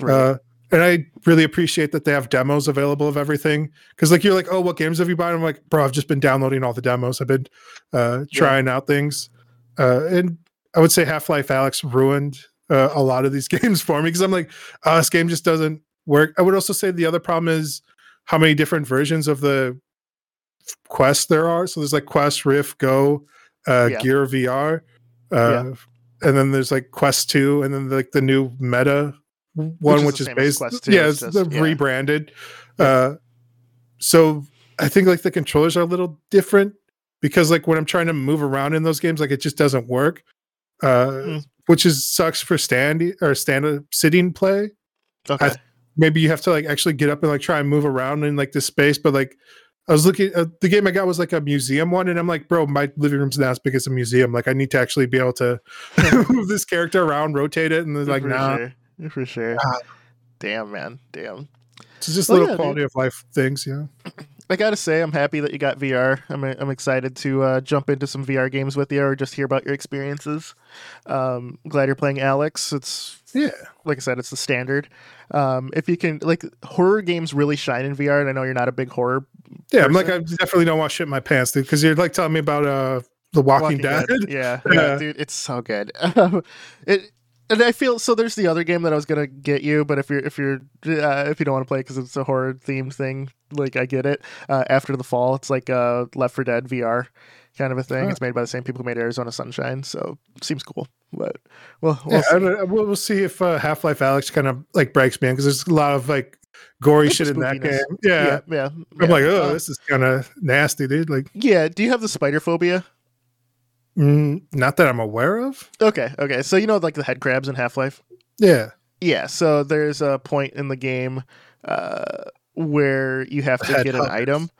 Right. uh, and I really appreciate that they have demos available of everything. Because like you're like, oh, what games have you bought? I'm like, bro, I've just been downloading all the demos. I've been uh, Yeah. trying out things, uh, and I would say Half Life Alyx ruined uh, a lot of these [LAUGHS] games for me because I'm like, oh, this game just doesn't work. I would also say the other problem is how many different versions of the Quest there are. So there's like Quest, Rift, Go, uh, Yeah. Gear VR, uh, and then there's like Quest Two, and then like the new Meta one, is which is, based. Quest 2, yeah, it's just- the yeah. rebranded. Uh, so I think like the controllers are a little different because like when I'm trying to move around in those games, like it just doesn't work. Uh, Mm. which is sucks for standing or stand up sitting play okay. maybe you have to like actually get up and like try and move around in like this space but like i was looking uh, the game i got was like a museum one and i'm like bro my living room's not as big as a museum like i need to actually be able to [LAUGHS] [LAUGHS] move this character around rotate it and they're like for nah sure. for sure. Ah. Damn, man. Damn. it's just Well, little yeah, quality dude. of life things know I gotta say, I'm happy that you got VR. I'm I'm excited to uh, jump into some VR games with you, or just hear about your experiences. Um, glad you're playing Alyx. It's yeah like I said, it's the standard. Um, if you can, like, horror games really shine in VR, and I know you're not a big horror. yeah i'm like i person. definitely don't want to shit my pants dude because you're like telling me about uh the walking, dead, Yeah, Yeah. [LAUGHS] yeah, dude, it's so good. [LAUGHS] it And I feel so. There's the other game that I was gonna get you, but if you're if you're uh, if you don't want to play because it's a horror themed thing, like I get it. Uh, After the Fall, it's like uh, Left 4 Dead VR kind of a thing. Huh. It's made by the same people who made Arizona Sunshine, so seems cool. But well, we'll Yeah, see. I don't- we'll, we'll see if uh, Half Life Alyx kind of like breaks me in because there's a lot of like gory shit in that game. Yeah, yeah, yeah. I'm yeah. like, oh, Uh, this is kind of nasty, dude. Like, yeah. Do you have the spider phobia? Mm, not that I'm aware of. Okay, okay. So you know like the head crabs in Half Life. Yeah, Yeah, so there's a point in the game uh, where you have to Head get an item.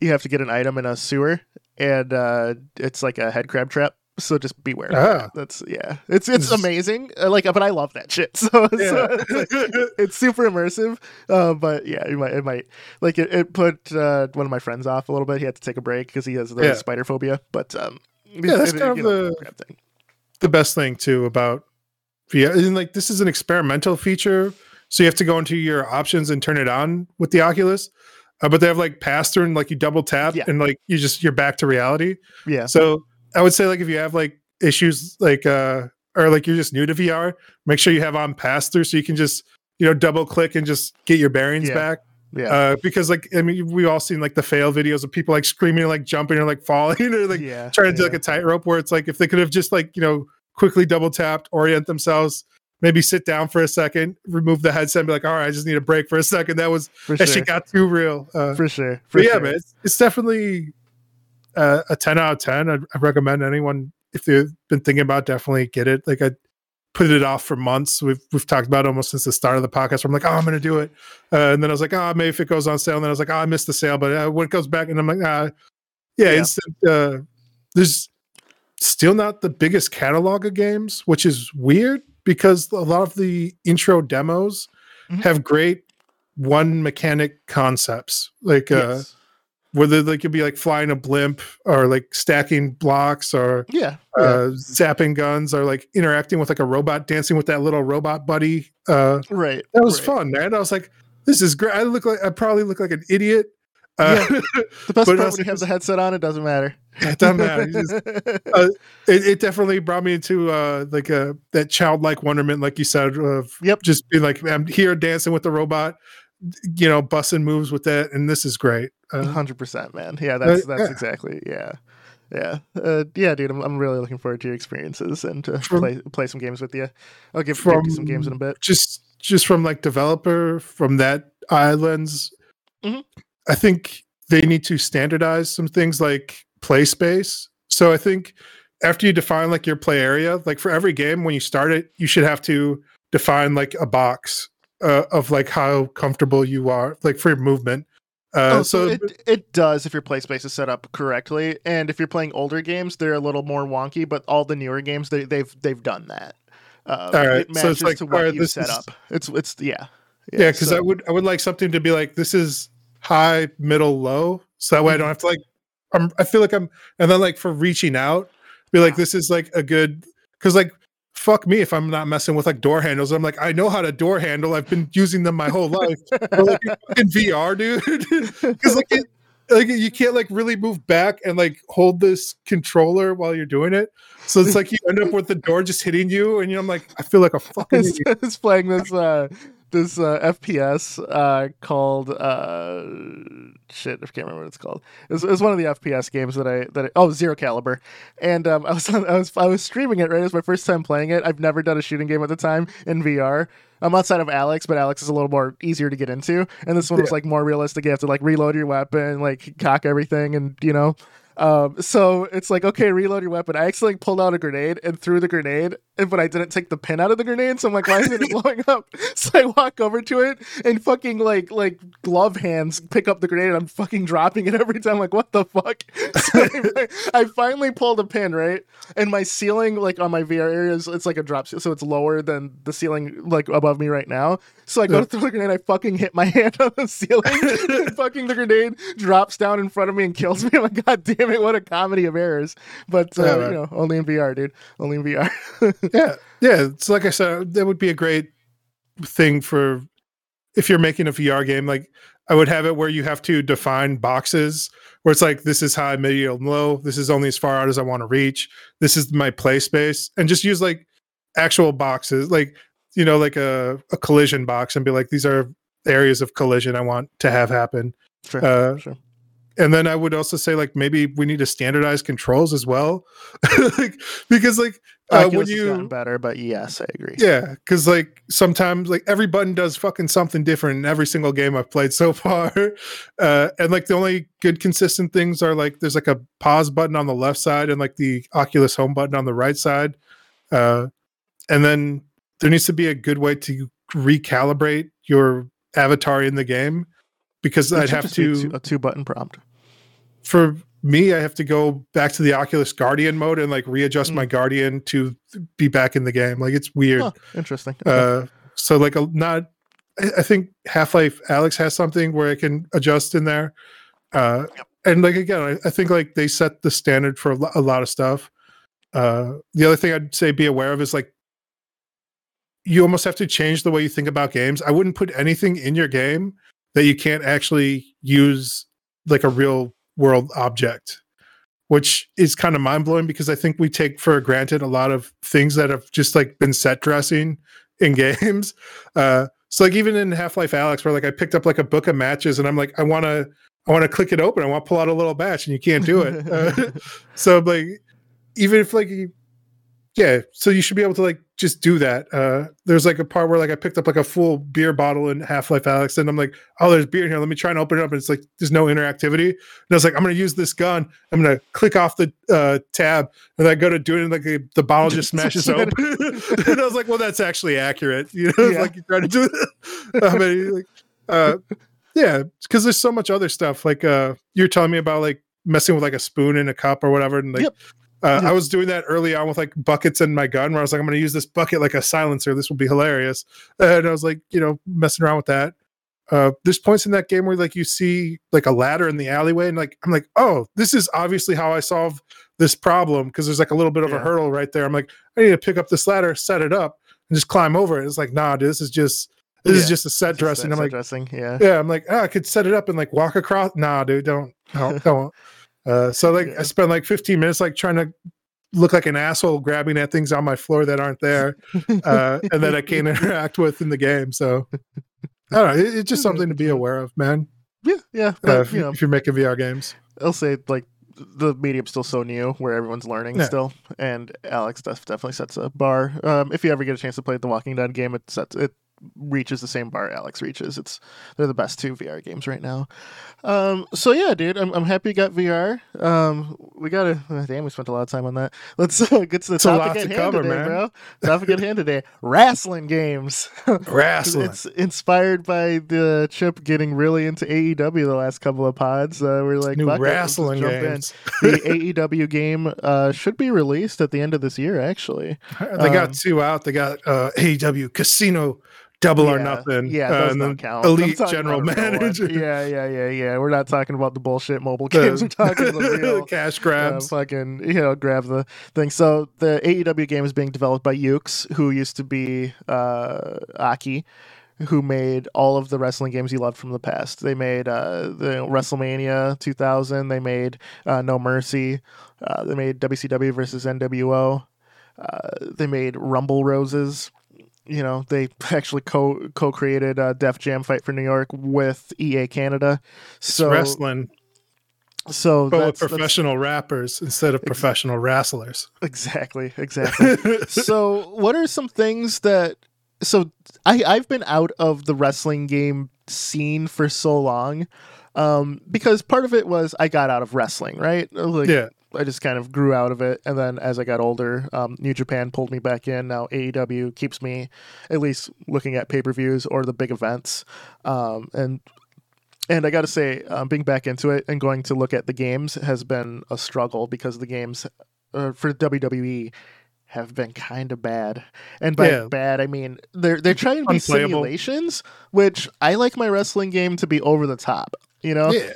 You have to get an item in a sewer, and uh, it's like a head crab trap. So just beware. Ah. That's yeah. It's it's amazing. Uh, Like, but I love that shit. [LAUGHS] So, so yeah. it's, like- it's super immersive. Uh, but yeah, it might it might like it, it put uh, one of my friends off a little bit. He had to take a break because he has the Yeah. spider phobia. But um, Yeah, that's kind of the- the best thing too about VR. And like this is an experimental feature, so you have to go into your options and turn it on with the Oculus. Uh, but they have like pass through and like you double tap Yeah. and like you just you're back to reality. Yeah. So I would say like if you have like issues like uh or like you're just new to VR, make sure you have on pass through so you can just you know double click and just get your bearings Yeah. back. Yeah. Uh, because like I mean we've all seen like the fail videos of people like screaming like jumping or like falling [LAUGHS] or like yeah. trying to do yeah. like a tightrope where it's like if they could have just like you know quickly double tapped, orient themselves, maybe sit down for a second, remove the headset, and be like, all right, I just need a break for a second. That was for that sure. shit got too real. Uh, for sure. For but yeah, sure. man, it's, it's definitely uh, a ten out of ten. I, I recommend anyone if they've been thinking about, it, definitely get it. Like I put it off for months. We've we've talked about it almost since the start of the podcast. Where I'm like, oh, I'm gonna do it, uh, and then I was like, oh, maybe if it goes on sale. And then I was like, oh, I missed the sale, but uh, when it goes back, and I'm like, ah, yeah, Yeah. instant. Uh, there's still not the biggest catalog of games, which is weird because a lot of the intro demos Mhm. have great one mechanic concepts, like uh, Yes. Whether they could be like flying a blimp or like stacking blocks or yeah. yeah. uh, zapping guns or like interacting with like a robot, dancing with that little robot buddy. Uh, right. that was right. fun, man. I was like, this is great. I look like I probably look like an idiot. Uh, [LAUGHS] The best part when you have the headset on, it doesn't matter. [LAUGHS] it doesn't matter. Just- [LAUGHS] uh, it, it definitely brought me into uh like a that childlike wonderment like you said of Yep. just being like i'm here dancing with the robot you know busting moves with that and this is great uh, Hundred percent, man. Yeah, that's that's yeah. exactly yeah, yeah, uh, yeah, dude. I'm, I'm really looking forward to your experiences and to From- play play some games with you. I'll give, give you some games in a bit. just just from like developer from that islands Mhm. i think they need to standardize some things like play space so i think after you define like your play area like for every game when you start it you should have to define like a box uh, of like how comfortable you are like for your movement uh, oh, so, so it it does if your play space is set up correctly, and if you're playing older games, they're a little more wonky. But all the newer games, they, they've they've done that. Uh, All right, it so it's like, to what right, you set is- up. It's it's yeah, yeah because so- i would i would like something to be like this is high middle low so that way i don't have to like i'm i feel like i'm and then like for reaching out be like this is like a good because like fuck me if i'm not messing with like door handles. I'm like i know how to door handle. I've been using them my whole life. But like [LAUGHS] in vr dude. [LAUGHS] Because like it, like you can't like really move back and like hold this controller while you're doing it. So it's like you end up with the door just hitting you and you know, i'm like i feel like a fucking is, is playing this uh this uh FPS uh called uh shit I can't remember what it's called. It's, it's one of the FPS games that I that I, oh Zero Caliber, and um [LAUGHS] I was on, I was I was streaming it right. It was my first time playing it. I've never done a shooting game at the time in VR. I'm outside of Alyx, but Alyx is a little more easier to get into, and this one was like more realistic. You have to like reload your weapon, like cock everything, and you know. Um, so it's like okay, reload your weapon. I actually like, pulled out a grenade and threw the grenade, but I didn't take the pin out of the grenade. So I'm like, why isn't it [LAUGHS] blowing up? So I walk over to it and fucking like like glove hands pick up the grenade. And I'm fucking dropping it every time. Like what the fuck? [LAUGHS] So anyway, I finally pulled a pin right, and my ceiling like on my VR area is it's like a drop, so it's lower than the ceiling like above me right now. So I go to throw the grenade, I fucking hit my [LAUGHS] hand on the ceiling, and fucking the grenade drops down in front of me and kills me. I'm like, God damn [LAUGHS] it, what a comedy of errors. But uh, Yeah, you know, only in VR, dude. Only in VR. [LAUGHS] yeah yeah it's like i said that would be a great thing for if you're making a vr game like i would have it where you have to define boxes where it's like this is high medium low this is only as far out as i want to reach this is my play space and just use like actual boxes, like you know, like a, a collision box, and be like, these are areas of collision I want to have happen. Sure, Uh, sure. And then I would also say like maybe we need to standardize controls as well, [LAUGHS] like because like uh, when you better, but yes, I agree. yeah, because like sometimes like every button does fucking something different in every single game I've played so [LAUGHS] far, uh, and like the only good consistent things are like there's like a pause button on the left side and like the Oculus Home button on the right side, uh, and then there needs to be a good way to recalibrate your avatar in the game because It I'd have just be a to two- a two button prompt. for me, I have to go back to the Oculus Guardian mode and like readjust my Guardian to be back in the game. Like it's weird. Huh, interesting. Okay. Uh, so like a not, I, I think Half Life Alyx has something where I can adjust in there. Uh, and like again, I, I think like they set the standard for a, lo- a lot of stuff. Uh, the other thing I'd say be aware of is like you almost have to change the way you think about games. I wouldn't put anything in your game that you can't actually use like a real world object, which is kind of mind blowing because I think we take for granted a lot of things that have just like been set dressing in [LAUGHS] games. Uh, so like even in Half Life Alyx, where like I picked up like a book of matches and I'm like, I want to, I want to click it open. I want to pull out a little batch and you can't do it. Uh, [LAUGHS] [LAUGHS] so like, even if like, you- yeah, so you should be able to like just do that. Uh, there's like a part where like I picked up like a full beer bottle in Half Life Alyx, and I'm like, oh, there's beer in here. Let me try and open it up. And it's like there's no interactivity. And I was like, I'm gonna use this gun. I'm gonna click off the uh, tab, and I go to do it, and like the, the bottle just [LAUGHS] smashes open. [LAUGHS] and I was like, well, that's actually accurate. You know, [LAUGHS] Yeah. like you try to do it. I mean, like, uh, yeah, because there's so much other stuff. Like uh, you're telling me about like messing with like a spoon in a cup or whatever, and like. Yep. Uh, I was doing that early on with like buckets in my gun, where I was like, "I'm going to use this bucket like a silencer. This will be hilarious." And I was like, you know, messing around with that. Uh, there's points in that game where like you see like a ladder in the alleyway, and like I'm like, "Oh, this is obviously how I solve this problem," because there's like a little bit of Yeah. a hurdle right there. I'm like, I need to pick up this ladder, set it up, and just climb over it. It's like, nah, dude, this is just this is just a set dressing. I'm Set like, dressing. Yeah. yeah, I'm like, ah, I could set it up and like walk across. Nah, dude, don't, don't, [LAUGHS] don't. Uh, so like, Yeah. I spent like 15 minutes like trying to look like an asshole grabbing at things on my floor that aren't there, [LAUGHS] uh, and that I can't interact with in the game. So I don't know. It, it's just something to be aware of, man. Yeah. Yeah. Uh, if, you know, if you're making VR games, I'll say like the medium's still so new where everyone's learning Yeah. still and alyx def- definitely sets a bar um, if you ever get a chance to play the walking dead game it sets it reaches the same bar alyx reaches it's they're the best two vr games right now um, so yeah dude I'm, I'm happy you got vr um, we gotta uh, damn we spent a lot of time on that [LAUGHS] let's uh, get to the It's a lot topic at to hand cover, today man. bro [LAUGHS] topic at hand today wrestling games [LAUGHS] wrestling. it's inspired by the chip getting really into AEW the last couple of pods. Uh, we're like, New "Fuck it, wrestling games. the AEW game uh, should be released at the end of this year, actually. they got um, two out. They got uh, AEW Casino Double or Nothing. Yeah, uh, those and then count. Elite General about a real one. Manager. Yeah, yeah, yeah, yeah. We're not talking about the bullshit mobile The- games. We're talking about the [LAUGHS] real. cash Uh, grabs. fucking, you know, grab the thing. So the AEW game is being developed by Yuke's, who used to be uh, Aki, who made all of the wrestling games you loved from the past. They made uh, the WrestleMania 2000. They made uh, No Mercy. Uh, they made WCW versus NWO. Uh, they made Rumble Roses. You know, they [LAUGHS] actually co co created uh, Def Jam Fight for New York with EA Canada. It's So wrestling, so but with professional rappers instead of professional wrestlers. exactly exactly. [LAUGHS] so what are some things that so I I've been out of the wrestling game scene for so long um because part of it was I got out of wrestling, right? Like yeah, I just kind of grew out of it and then as I got older, um New Japan pulled me back in. Now AEW keeps me at least looking at pay-per-views or the big events. Um and and I got to say, um, being back into it and going to look at the games has been a struggle because the games uh, for WWE have been kind of bad. And by Yeah. bad, I mean they're they're trying to be Unplayable. simulations, which I like my wrestling game to be over the top. You know, yeah.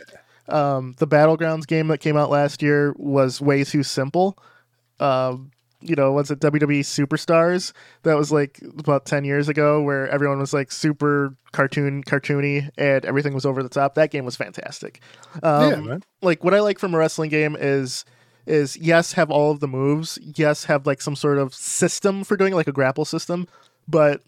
Um, the Battlegrounds game that came out last year was way too simple. Um, you know, was it WWE Superstars? That was like about ten years ago, where everyone was like super cartoon, cartoony, and everything was over the top. That game was fantastic. Um, yeah, man. like what I like from a wrestling game is is yes, have all of the moves, yes, have like some sort of system for doing it, like a grapple system, but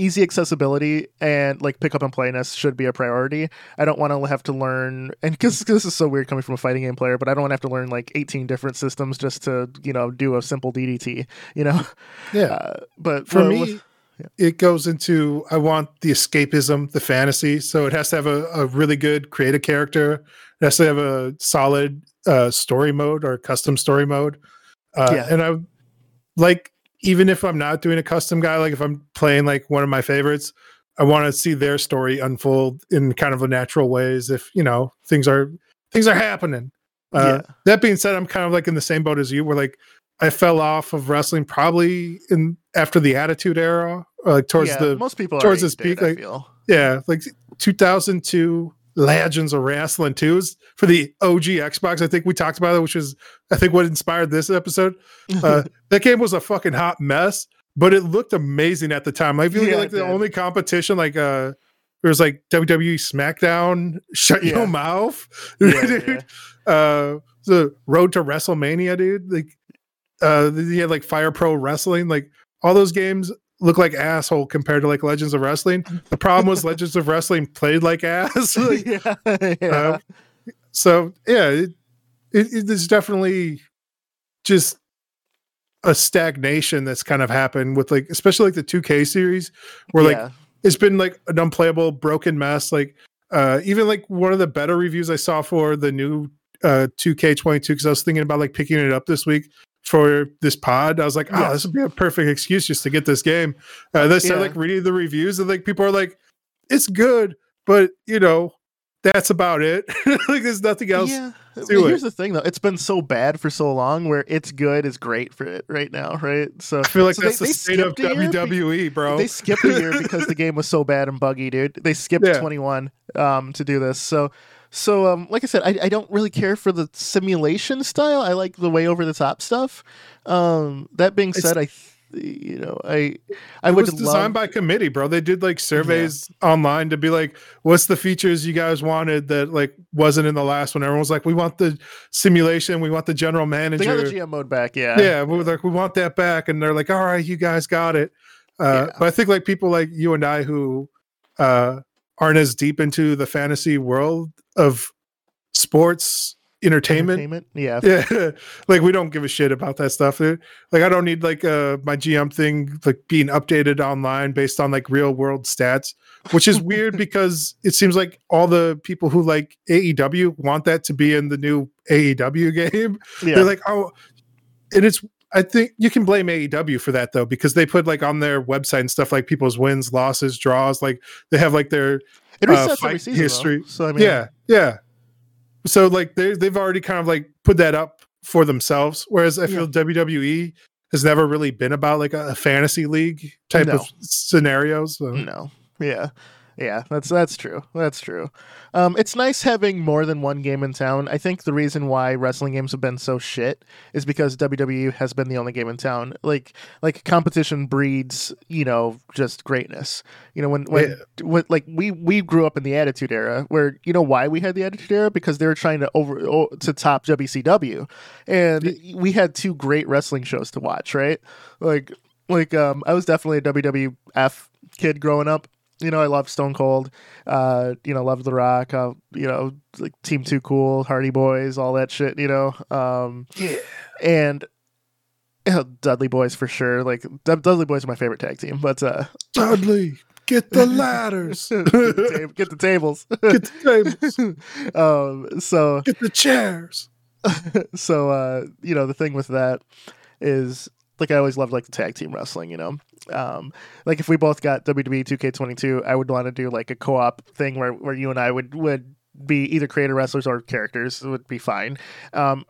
easy accessibility and like pick up and playness should be a priority. I don't want to have to learn, and because this is so weird coming from a fighting game player, but I don't want to have to learn like 18 different systems just to, you know, do a simple DDT, you know? [LAUGHS] Yeah. Uh, but For well, me, with- it goes into I want the escapism, the fantasy. So it has to have a, a really good creative character. It has to have a solid uh, story mode or custom story mode. Uh, Yeah. And I like, even if I'm not doing a custom guy, like if I'm playing like one of my favorites, I want to see their story unfold in kind of a natural ways. If you know things are things are happening. Uh, Yeah. That being said, I'm kind of like in the same boat as you, where like I fell off of wrestling probably in after the Attitude Era, or like towards yeah, the most people towards this peak, like- yeah, like 2002 Legends of Wrestling 2 is for the OG Xbox. I think we talked about it, which is I think what inspired this episode. [LAUGHS] Uh, that game was a fucking hot mess, but it looked amazing at the time. Like, if you Yeah, like the did. only competition, like uh, there was like WWE SmackDown, [LAUGHS] shut Yeah. your mouth, [LAUGHS] Yeah, dude. Uh, the Road to WrestleMania, dude. Like, uh, you had like Fire Pro Wrestling, like all those games look like asshole compared to like Legends of Wrestling. The problem was Legends of Wrestling played like ass. [LAUGHS] [LAUGHS] Like, yeah, yeah. uh, so yeah, it, it, it is definitely just a stagnation that's kind of happened with like especially like the 2K series where like Yeah. it's been like an unplayable broken mess like uh even like one of the better reviews i saw for the new uh 2k22 because i was thinking about like picking it up this week for this pod i was like oh this would be a perfect excuse just to get this game uh I Yeah. like reading the reviews and like people are like it's good but you know that's about it [LAUGHS] like there's nothing else Yeah. here's it. the thing, though. It's been so bad for so long where it's good is great for it right now, right? So i feel like so that's they- the they state of year be- wwe bro They skipped a year because the [LAUGHS] game was so bad and buggy, dude. They skipped Yeah. 21 um, to do this. So, so um, like I said, I, I don't really care for the simulation style. I like the way over the top stuff. Um, that being It's- said, I, th- you know, I, I was designed love. by committee, bro. They did like surveys online to be like, "What's the features you guys wanted that like wasn't in the last one?" Everyone was like, "We want the simulation, we want the general they got the manager." GM mode back, yeah. yeah, we were like, "We want that back," and they're like, "All right, you guys got it." Uh, Yeah. But I think like people like you and I who uh, aren't as deep into the fantasy world of sports entertainment Entertainment, yeah. [LAUGHS] yeah like we don't give a shit about that stuff like i don't need like uh my gm thing like being updated online based on like real world stats which is weird [LAUGHS] because it seems like all the people who like aew want that to be in the new aew [LAUGHS] game yeah. they're like oh and it's i think you can blame aew for that though because they put like on their website and stuff like people's wins losses draws like they have like their it uh, resets every fight season. history. Though. So I mean, yeah, yeah. So like they they've already kind of like put that up for themselves. Whereas I feel WWE has never really been about like a, a fantasy league type No. of scenarios. So. No. Yeah. Yeah, that's that's true. That's true. Um, it's nice having more than one game in town. I think the reason why wrestling games have been so shit is because WWE has been the only game in town. Like like competition breeds, you know, just greatness. You know, when when, when like we we grew up in the Attitude Era, where you know why we had the Attitude Era because they were trying to over to top WCW, and we had two great wrestling shows to watch. Right, like like um, I was definitely a WWF kid growing up. You know, I loved Stone Cold. Uh, you know, loved The Rock. Uh, you know, like Team Too Cool, Hardy Boys, all that shit. You know, um, Yeah. and you [LAUGHS] know, Dudley Boys for sure. Like Dud- Dudley Boys are my favorite tag team. But uh, Dudley, get the [LAUGHS] ladders, get, the tab- get the tables. get the tables, [LAUGHS] um, so get the chairs. so uh, you know, the thing with that is like I always loved like the tag team wrestling. You know, um, like if we both got WWE 2K22, I would want to do like a co-op thing where where you and I would would be either creator wrestlers or characters. It would be fine. Um,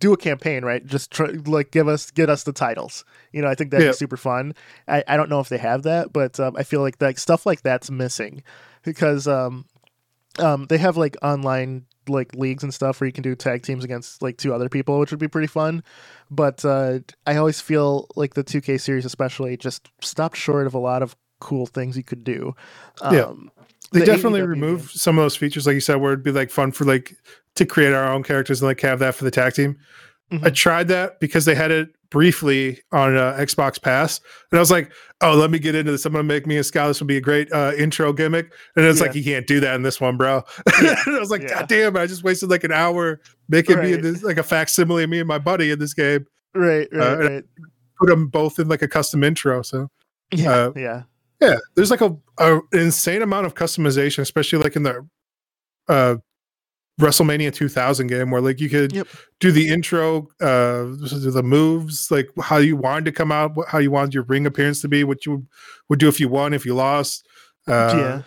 do a campaign, right? Just try, like give us get us the titles. You know, I think that'd Yeah. be super fun. I, I don't know if they have that, but um, I feel like that stuff like that's missing because um, um, they have like online like leagues and stuff where you can do tag teams against like two other people, which would be pretty fun. But uh, I always feel like the 2K series, especially, just stopped short of a lot of cool things you could do. Yeah. Um, They the definitely AEW remove some of those features, like you said, where it'd be like fun for like to create our own characters and like have that for the tag team. Mhm. I tried that because they had it briefly on uh, Xbox Pass, and I was like, "Oh, let me get into this. I'm gonna make me a scout. This would be a great uh, intro gimmick." And it's like, "You can't do that in this one, bro." [LAUGHS] Yeah. I was like, Yeah. "God damn! I just wasted like an hour making me in this like a facsimile of me and my buddy in this game. Right, right, Uh, right. Put them both in like a custom intro." So Yeah, uh, yeah. yeah, there's like a, a an insane amount of customization, especially like in the uh WrestleMania 2000 game where like you could Yep. do the intro, uh the moves, like how you wanted to come out, how you wanted your ring appearance to be, what you would do if you won, if you lost, uh yeah.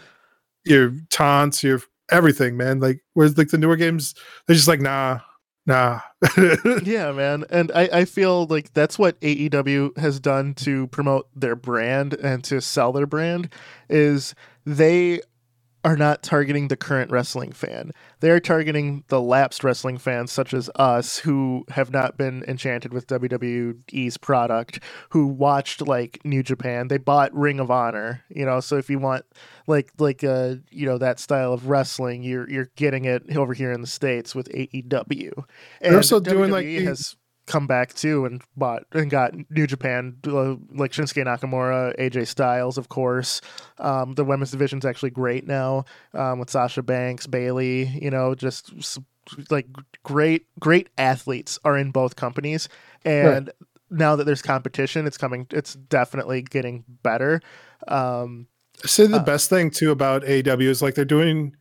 your taunts, your everything, man. Like whereas like the newer games, they're just like nah, nah. [LAUGHS] yeah, man. And I, I feel like that's what AEW has done to promote their brand and to sell their brand is they are not targeting the current wrestling fan. They're targeting the lapsed wrestling fans such as us who have not been enchanted with WWE's product, who watched like New Japan. They bought Ring of Honor, you know, so if you want like like uh you know that style of wrestling, you're you're getting it over here in the states with AEW. And they're also doing, like, WWE the- has come back too and bought and got New Japan uh, like Shinsuke Nakamura, AJ Styles, of course. Um, the women's division's actually great now um, with Sasha Banks, Bayley. You know, just like great great athletes are in both companies, and now that there's competition, it's coming. It's definitely getting better. Um, I say the Uh, best thing too about AW is like they're doing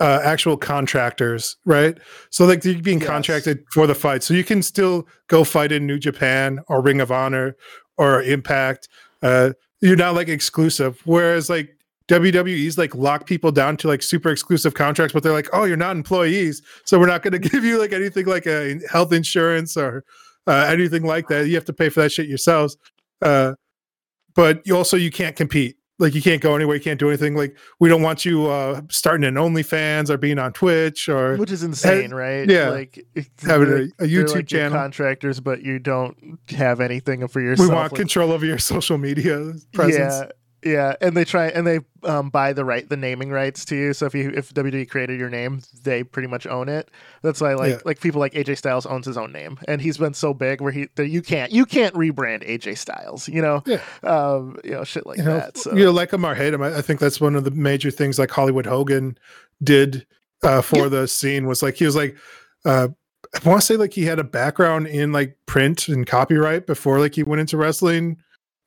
uh, actual contractors, right? So like you're being Yes. contracted for the fight, so you can still go fight in New Japan or Ring of Honor or Impact. Uh, you're not like exclusive, whereas like WWE's like lock people down to like super exclusive contracts, but they're like, oh, you're not employees, so we're not going [LAUGHS] to give you like anything like a health insurance or uh, anything like that. You have to pay for that shit yourselves. Uh, but you also you can't compete. Like you can't go anywhere, you can't do anything. Like we don't want you uh starting an OnlyFans or being on Twitch or which is insane, right? yeah. like [LAUGHS] having a, a YouTube like channel. contractors, but you don't have anything for yourself. we want like- control over your [LAUGHS] social media presence. Yeah, yeah, and they try and they um, buy the right the naming rights to you. So if you if WWE created your name, they pretty much own it. That's why like Yeah. like people like AJ Styles owns his own name, and he's been so big where he that you can't you can't rebrand AJ Styles. You know, Yeah. um, you know shit like you know, that. So you know, like him or hate him. I, I think that's one of the major things like Hollywood Hogan did uh, for Yeah. the scene was like he was like uh, I want to say like he had a background in like print and copyright before like he went into wrestling.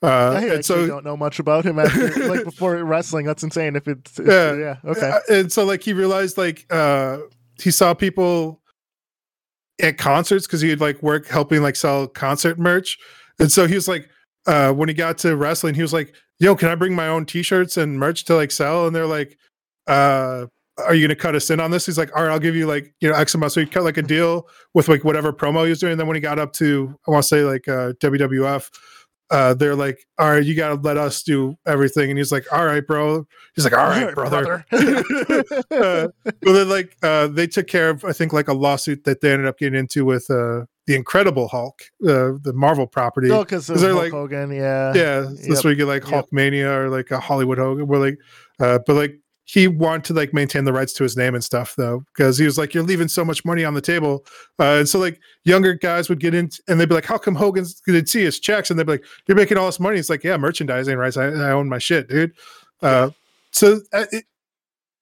Uh, I so don't know much about him after like before [LAUGHS] wrestling. That's insane. If it's, it's Yeah. yeah, okay, Uh, and so like he realized like uh he saw people at concerts because he'd like work helping like sell concert merch and so he was like uh when he got to wrestling he was like yo can i bring my own t-shirts and merch to like sell and they're like uh are you gonna cut us in on this he's like all right i'll give you like you know x amount so he cut like a deal with like whatever promo he was doing and then when he got up to i want to say like uh wwf uh they're like all right you gotta let us do everything and he's like all right bro he's like all right brother [LAUGHS] uh, well, then like uh, they took care of, I think, like a lawsuit that they ended up getting into with uh, the Incredible Hulk, uh, the Marvel property. no, because Is there, Hulk like- Hogan, yeah, yeah, that's Yep. where you get like Yep. Hulkmania or like a Hollywood Hogan. Where like, uh, but like he wanted to like maintain the rights to his name and stuff though, because he was like, you're leaving so much money on the table, uh, and so like younger guys would get in and they'd be like, how come Hogan's gonna see his checks? And they'd be like, you're making all this money. It's like, yeah, merchandising rights. I, I own my shit, dude. Uh, so uh, it,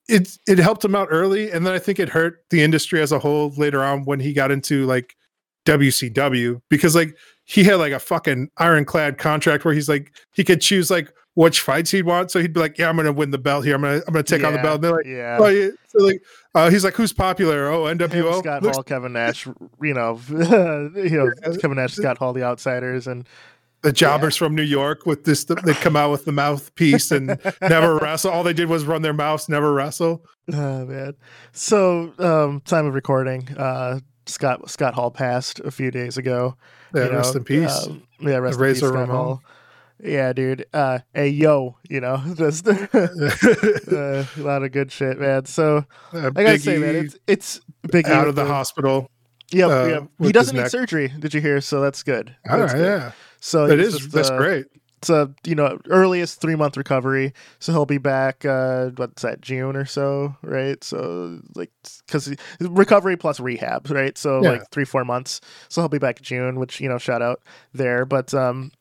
it it helped him out early, and then I think it hurt the industry as a whole later on when he got into like WCW because like he had like a fucking ironclad contract where he's like he could choose like which fights he'd want. So he'd be like, "Yeah, I'm gonna win the belt here. I'm gonna I'm gonna take on the belt." And they're like, yeah. "Oh yeah." So like uh, he's like, "Who's popular?" Oh, Him, NWO. Scott Looks- Hall, Kevin Nash, [LAUGHS] you know, [LAUGHS] you know, Yeah. Kevin Nash, Scott Hall, the outsiders, and the jobbers from New York with this. They come out with the mouthpiece and [LAUGHS] never wrestle. All they did was run their mouths, never wrestle. oh man. So, um, time of recording, uh, Scott Scott Hall passed a few days ago. Yeah, you know, rest in peace. um, yeah, rest in Razor peace, Scott Ramon. Hall. Yeah, dude. Uh, hey, yo, you know, [LAUGHS] just uh, [LAUGHS] a lot of good shit, man. So Uh, I gotta say, man, it's it's big. out of the hospital. Yep, uh, yep. He doesn't need surgery. Did you hear? So that's good. All That's right, good. yeah, So it is. just, That's uh, great. it's a you know earliest three month recovery, so he'll be back. Uh, what's that June or so, right? So like because recovery plus rehab, right? So Yeah. like three four months. So he'll be back June, which you know shout out there. But um,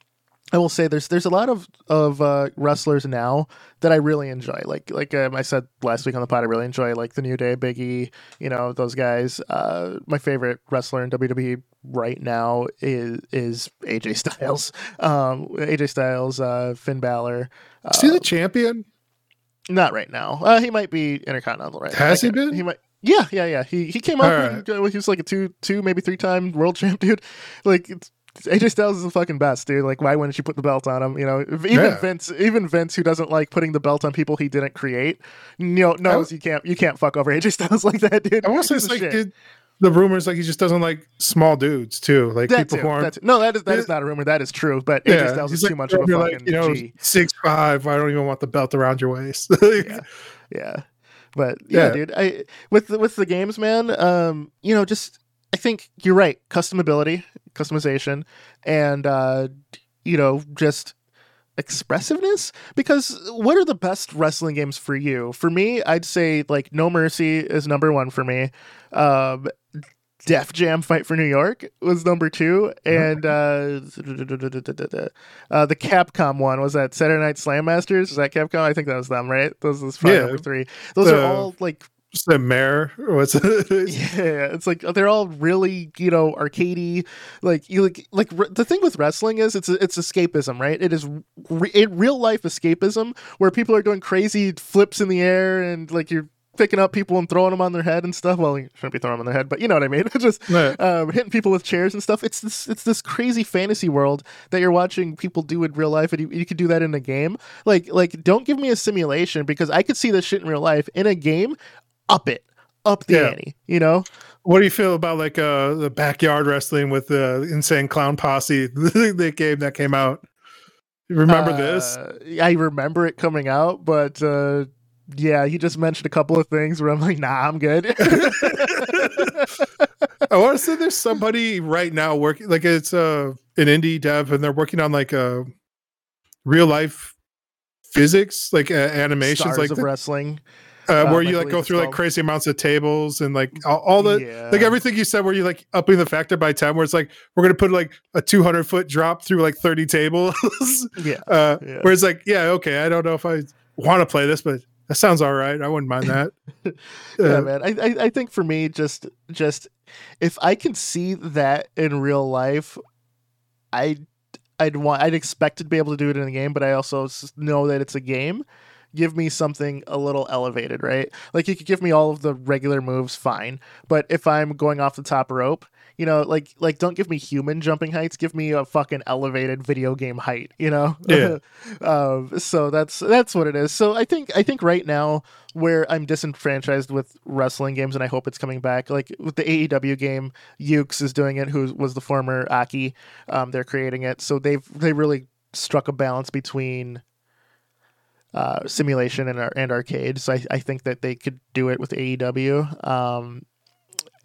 I will say there's there's a lot of of uh, wrestlers now that I really enjoy. Like like um, I said last week on the pod, I really enjoy like the New Day, Biggie, you know those guys. Uh, my favorite wrestler in WWE right now is is AJ Styles. [LAUGHS] Um, AJ Styles, uh, Finn Balor. Uh, Is he the champion? not right now. Uh, he might be Intercontinental right. Has I he been? He might. Yeah, yeah, yeah. He he came up. Uh, he was like a two, two, maybe three time world [LAUGHS] champ, dude. Like it's, AJ Styles is the fucking best, dude. Like, why wouldn't you put the belt on him? You know, even Yeah. Vince, even Vince, who doesn't like putting the belt on people he didn't create, you know, knows you can't you can't fuck over AJ Styles [LAUGHS] like that, dude. I want to say He's it's a like the rumors like he just doesn't like small dudes too, like That people too, who aren't. No, that is that is Yeah. not a rumor. That is true. But AJ Styles he's is too like, much of a fucking like, you know G. six five. I don't even want the belt around your waist. [LAUGHS] Yeah. yeah but yeah, Yeah. dude i with the, with the games man um you know just i think you're right customability customization and uh you know just expressiveness because what are the best wrestling games for you for me i'd say like no mercy is number one for me um Def Jam Fight for New York was number two, and uh, uh, the Capcom one was that Saturday Night Slam Masters. Is that Capcom? I think that was them, right? Those was probably Yeah. number three. Those The- are all like The mayor. What's it? [LAUGHS] [LAUGHS] yeah, it's like they're all really you know arcadey. Like you like like r- the thing with wrestling is it's it's escapism, right? It is re- in real life escapism where people are doing crazy flips in the air and like you're picking up people and throwing them on their head and stuff. Well, you shouldn't be throwing them on their head, but you know what I mean. [LAUGHS] Just Yeah. um, hitting people with chairs and stuff. It's this it's this crazy fantasy world that you're watching people do in real life, and you, you could do that in a game. Like like don't give me a simulation because I could see this shit in real life. In a game, up it, up the Yeah. ante. You know. What do you feel about like uh the backyard wrestling with the insane clown posse? [LAUGHS] the game that came out. Remember this? Uh, I remember it coming out, but uh, yeah, he just mentioned a couple of things where I'm like, nah, I'm good. [LAUGHS] I want to say there's somebody right now working like it's uh an indie dev and they're working on like a real life physics like uh, animations Stars like of the- wrestling. Uh, where you like go through like crazy amounts of tables and like all, all the yeah. like everything you said where you like upping the factor by 10 where it's like we're gonna put like a 200 foot drop through like 30 tables [LAUGHS] yeah. uh Yeah. where it's like yeah okay i don't know if i want to play this but that sounds all right i wouldn't mind that [LAUGHS] yeah, Uh, man. I, I I think for me, just just if I can see that in real life, I I'd want I'd expect to be able to do it in a game, but I also know that it's a game. Give me something a little elevated, right? Like you could give me all of the regular moves, fine. But if I'm going off the top rope, you know, like like don't give me human jumping heights. Give me a fucking elevated video game height. You know. Yeah. [LAUGHS] um, so that's that's what it is. So I think I think right now where I'm disenfranchised with wrestling games, and I hope it's coming back. Like with the AEW game, Yuke's is doing it, who was the former Aki. Um, they're creating it, so they've they really struck a balance between uh, simulation and and arcade. So I, I think that they could do it with AEW. Um,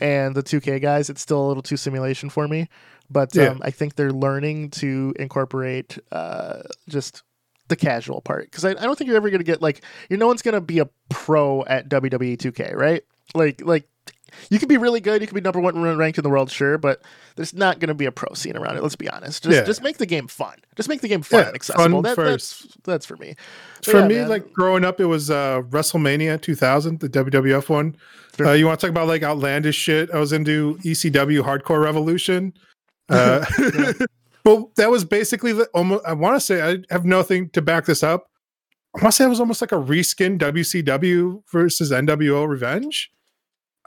and the 2K guys, it's still a little too simulation for me, but Yeah. um, I think they're learning to incorporate uh, just the casual part because I, I don't think you're ever gonna get like you no one's gonna be a pro at WWE 2K, right? Like like you can be really good, you can be number one ranked in the world, sure, but there's not gonna be a pro scene around it. Let's be honest. Just Yeah. just make the game fun. Just make the game fun Yeah, and accessible. fun That, first. That's that's for me. But for yeah, me man. like growing up it was uh wrestlemania 2000 the wwf one uh, you want to talk about like outlandish shit i was into ecw hardcore revolution uh [LAUGHS] [LAUGHS] well that was basically the almost i want to say i have nothing to back this up i want to say it was almost like a reskin wcw versus nwo revenge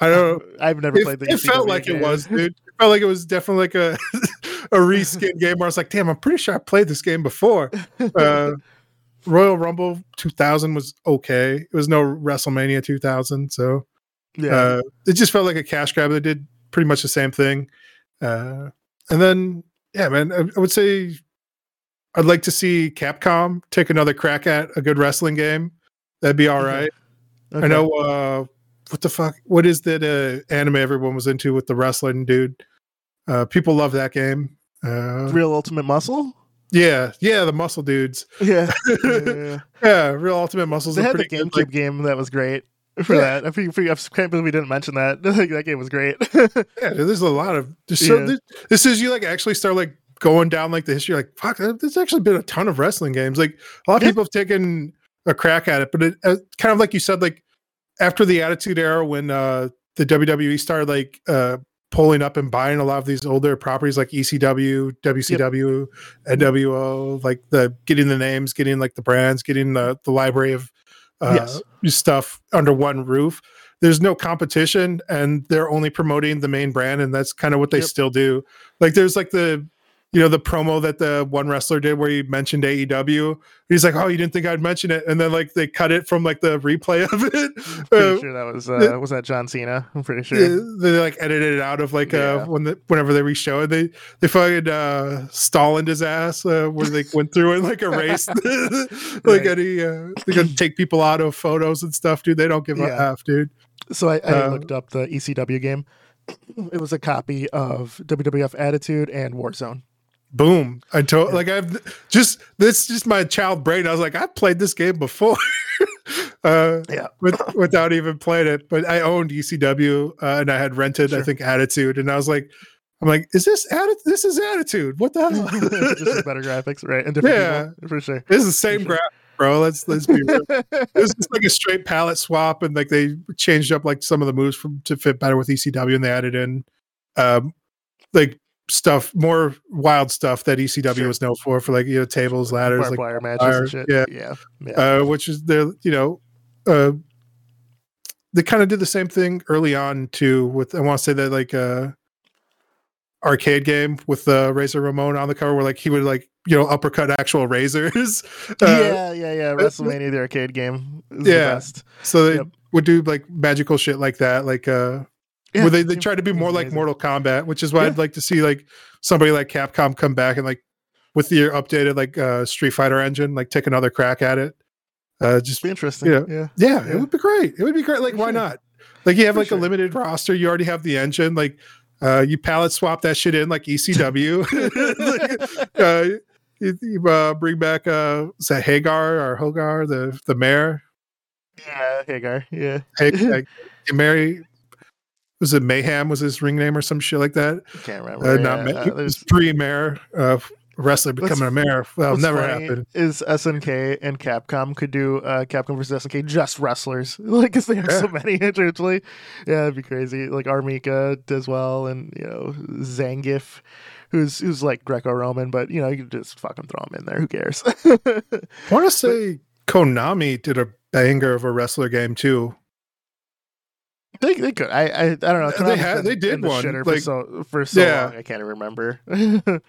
i don't [LAUGHS] I've never it, played the it felt like it was dude. It felt like it was definitely like a [LAUGHS] a reskin game where i was like damn i'm pretty sure i played this game before. [LAUGHS] Uh royal rumble 2000 was okay. It was no wrestlemania 2000 so yeah. uh it just felt like a cash grab. They did pretty much the same thing. Uh and then yeah man i, I would say i'd like to see capcom take another crack at a good wrestling game. That'd be all Mhm. right. Okay. I know uh what the fuck what is that uh anime everyone was into with the wrestling dude? Uh people love that game. Uh Real Ultimate Muscle. Yeah, yeah, the muscle dudes. Yeah, yeah. [LAUGHS] Yeah, real ultimate muscles. they had the GameCube good. Like, game that was great for Yeah. that. I think I can't believe we didn't mention that. [LAUGHS] That game was great. [LAUGHS] yeah, there's a lot of so Yeah. this, this is you like actually start like going down like the history. Like fuck, there's actually been a ton of wrestling games. Like a lot of people have taken a crack at it, but it uh, kind of like you said, like after the Attitude Era when uh the WWE started like uh pulling up and buying a lot of these older properties like ECW, WCW, NWO, like the getting the names, getting like the brands, getting the the library of uh, Yes. stuff under one roof. There's no competition, and they're only promoting the main brand, and that's kind of what they Yep. still do. Like there's like the you know the promo that the one wrestler did where he mentioned AEW. He's like, "Oh, you didn't think I'd mention it," and then like they cut it from like the replay of it. I'm [LAUGHS] pretty Uh, sure that was uh, was that John Cena. I'm pretty sure. yeah, they like edited it out of like Yeah. uh when the, whenever they re-show it they they fucking uh Stalin his ass uh, where they went through and like erased [LAUGHS] [LAUGHS] like Right. any uh they're gonna take people out of photos and stuff dude they don't give a half, dude So I, I Uh, looked up the ECW game. It was a copy of WWF Attitude and Warzone. Boom I told like I've just this just my child brain I was like I've played this game before [LAUGHS] uh Yeah. with, [LAUGHS] without even playing it but I owned ECW uh, and I had rented I think Attitude and I was like I'm like is this attitude this is Attitude what the hell [LAUGHS] Just better graphics, right? And different Yeah. people, for sure. This is the same sure. graph, bro. Let's let's be real. It was like a straight palette swap, and like they changed up like some of the moves from to fit better with ECW, and they added in um like stuff, more wild stuff that ECW Sure. was known for, for like you know tables, ladders, like wire matches wire, and shit. yeah. yeah, yeah. uh, which is the you know uh they kind of did the same thing early on too. With I want to say that like uh arcade game with uh, Razor Ramon on the cover, where like he would like you know uppercut actual [LAUGHS] razors. Uh, yeah, yeah, yeah. [LAUGHS] WrestleMania, the arcade game, is the Yeah. best. So they Yep. would do like magical shit like that, like uh Yeah, where they, they try to be more like. Mortal Kombat, which is why Yeah. I'd like to see like somebody like Capcom come back and like with the updated like uh Street Fighter engine, like take another crack at it. Uh just Be interesting. Yeah. yeah. yeah, Yeah. it would be great. It would be great. Like, For why sure. not? Like you have For like sure. a limited roster, you already have the engine, like uh you palette swap that shit in like ECW. like, [LAUGHS] [LAUGHS] uh you, you, uh, bring back uh is that Haggar or Hogar, the the mayor? Yeah, Haggar. Yeah. Hey, [LAUGHS] like, Mary was it Mayhem was his ring name or some shit like that? I Can't Uh, remember. not yeah, Ma- uh, there's uh, wrestler becoming a mayor. Well, never happened. Is SNK and Capcom could do uh, Capcom versus SNK just wrestlers, [LAUGHS] like because they have so many [LAUGHS] individually. Yeah, it'd be crazy. Like Armika does well, and you know Zangief, who's who's like Greco-Roman, but you know you can just fucking throw him in there. Who cares? [LAUGHS] I want to say Konami did a banger of a wrestler game too. They, they could. I, I I don't know. They had- they did the one, like- for so for so Yeah. long. I can't even remember. [LAUGHS]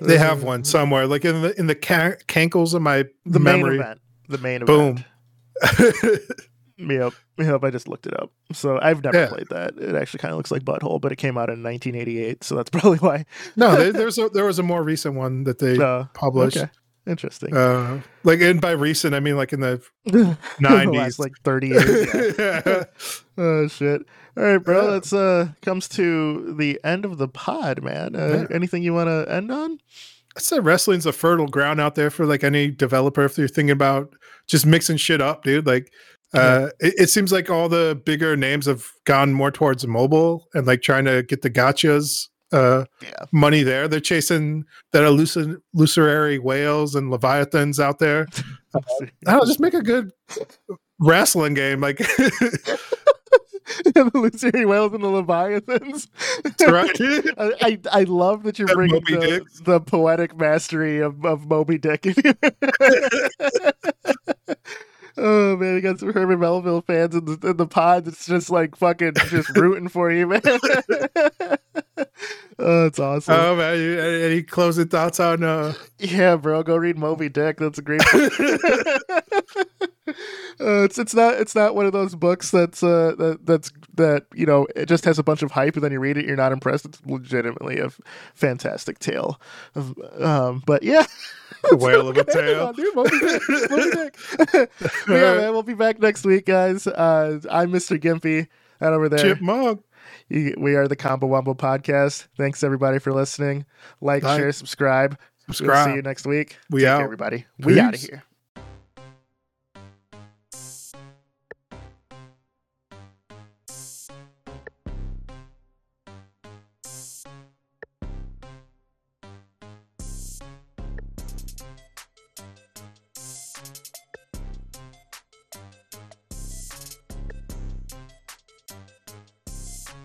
They have one somewhere, like in the in the ca- cankles of my The main memory. event. The main Boom. event. [LAUGHS] Yep. Yep. I just looked it up. So I've never Yeah. played that. It actually kind of looks like Butthole, but it came out in 1988. So that's [LAUGHS] probably why. no, there, there's a, there was a more recent one that they Uh, published. okay. Interesting. Uh, like, and by recent, I mean like in the [LAUGHS] The 90s. like 30 years. [LAUGHS] Yeah. yeah. [LAUGHS] oh shit. All right, bro. Yeah. That's uh comes to the end of the pod, man. Uh, Yeah. Anything you want to end on? I said wrestling's a fertile ground out there for like any developer if you're thinking about just mixing shit up, dude. Like uh it, it seems like all the bigger names have gone more towards mobile and like trying to get the gotchas uh Yeah. money there. They're chasing that illusion illusory whales and leviathans out there. [LAUGHS] I don't know, just make a good wrestling game. Like [LAUGHS] the Lucy Whales and the Leviathans. right. [LAUGHS] I, I I love that you're And bringing the, the poetic mastery of, of Moby Dick. oh man, we got some Herman Melville fans in the in the pod that's just like fucking just rooting for you, man. Oh, it's awesome. Oh man, you- any closing thoughts on uh yeah, bro, go read Moby Dick. That's a great. [LAUGHS] Uh, it's it's not it's not one of those books that's uh that that's that you know it just has a bunch of hype and then you read it you're not impressed. It's legitimately a f- fantastic tale. Of, um, but yeah, [LAUGHS] The whale of a That's what I tale. ended dude. Moby Dick. Moby [LAUGHS] Dick. Yeah, man, we'll be back next week, guys. Uh, I'm Mr. Gimpy. That over there. chipmunk. You- We are the Combo Wombo podcast. Thanks everybody for listening. Like, Bye. share, subscribe. We'll Subscribe. see you next week. We Take care, out. everybody. We out of here.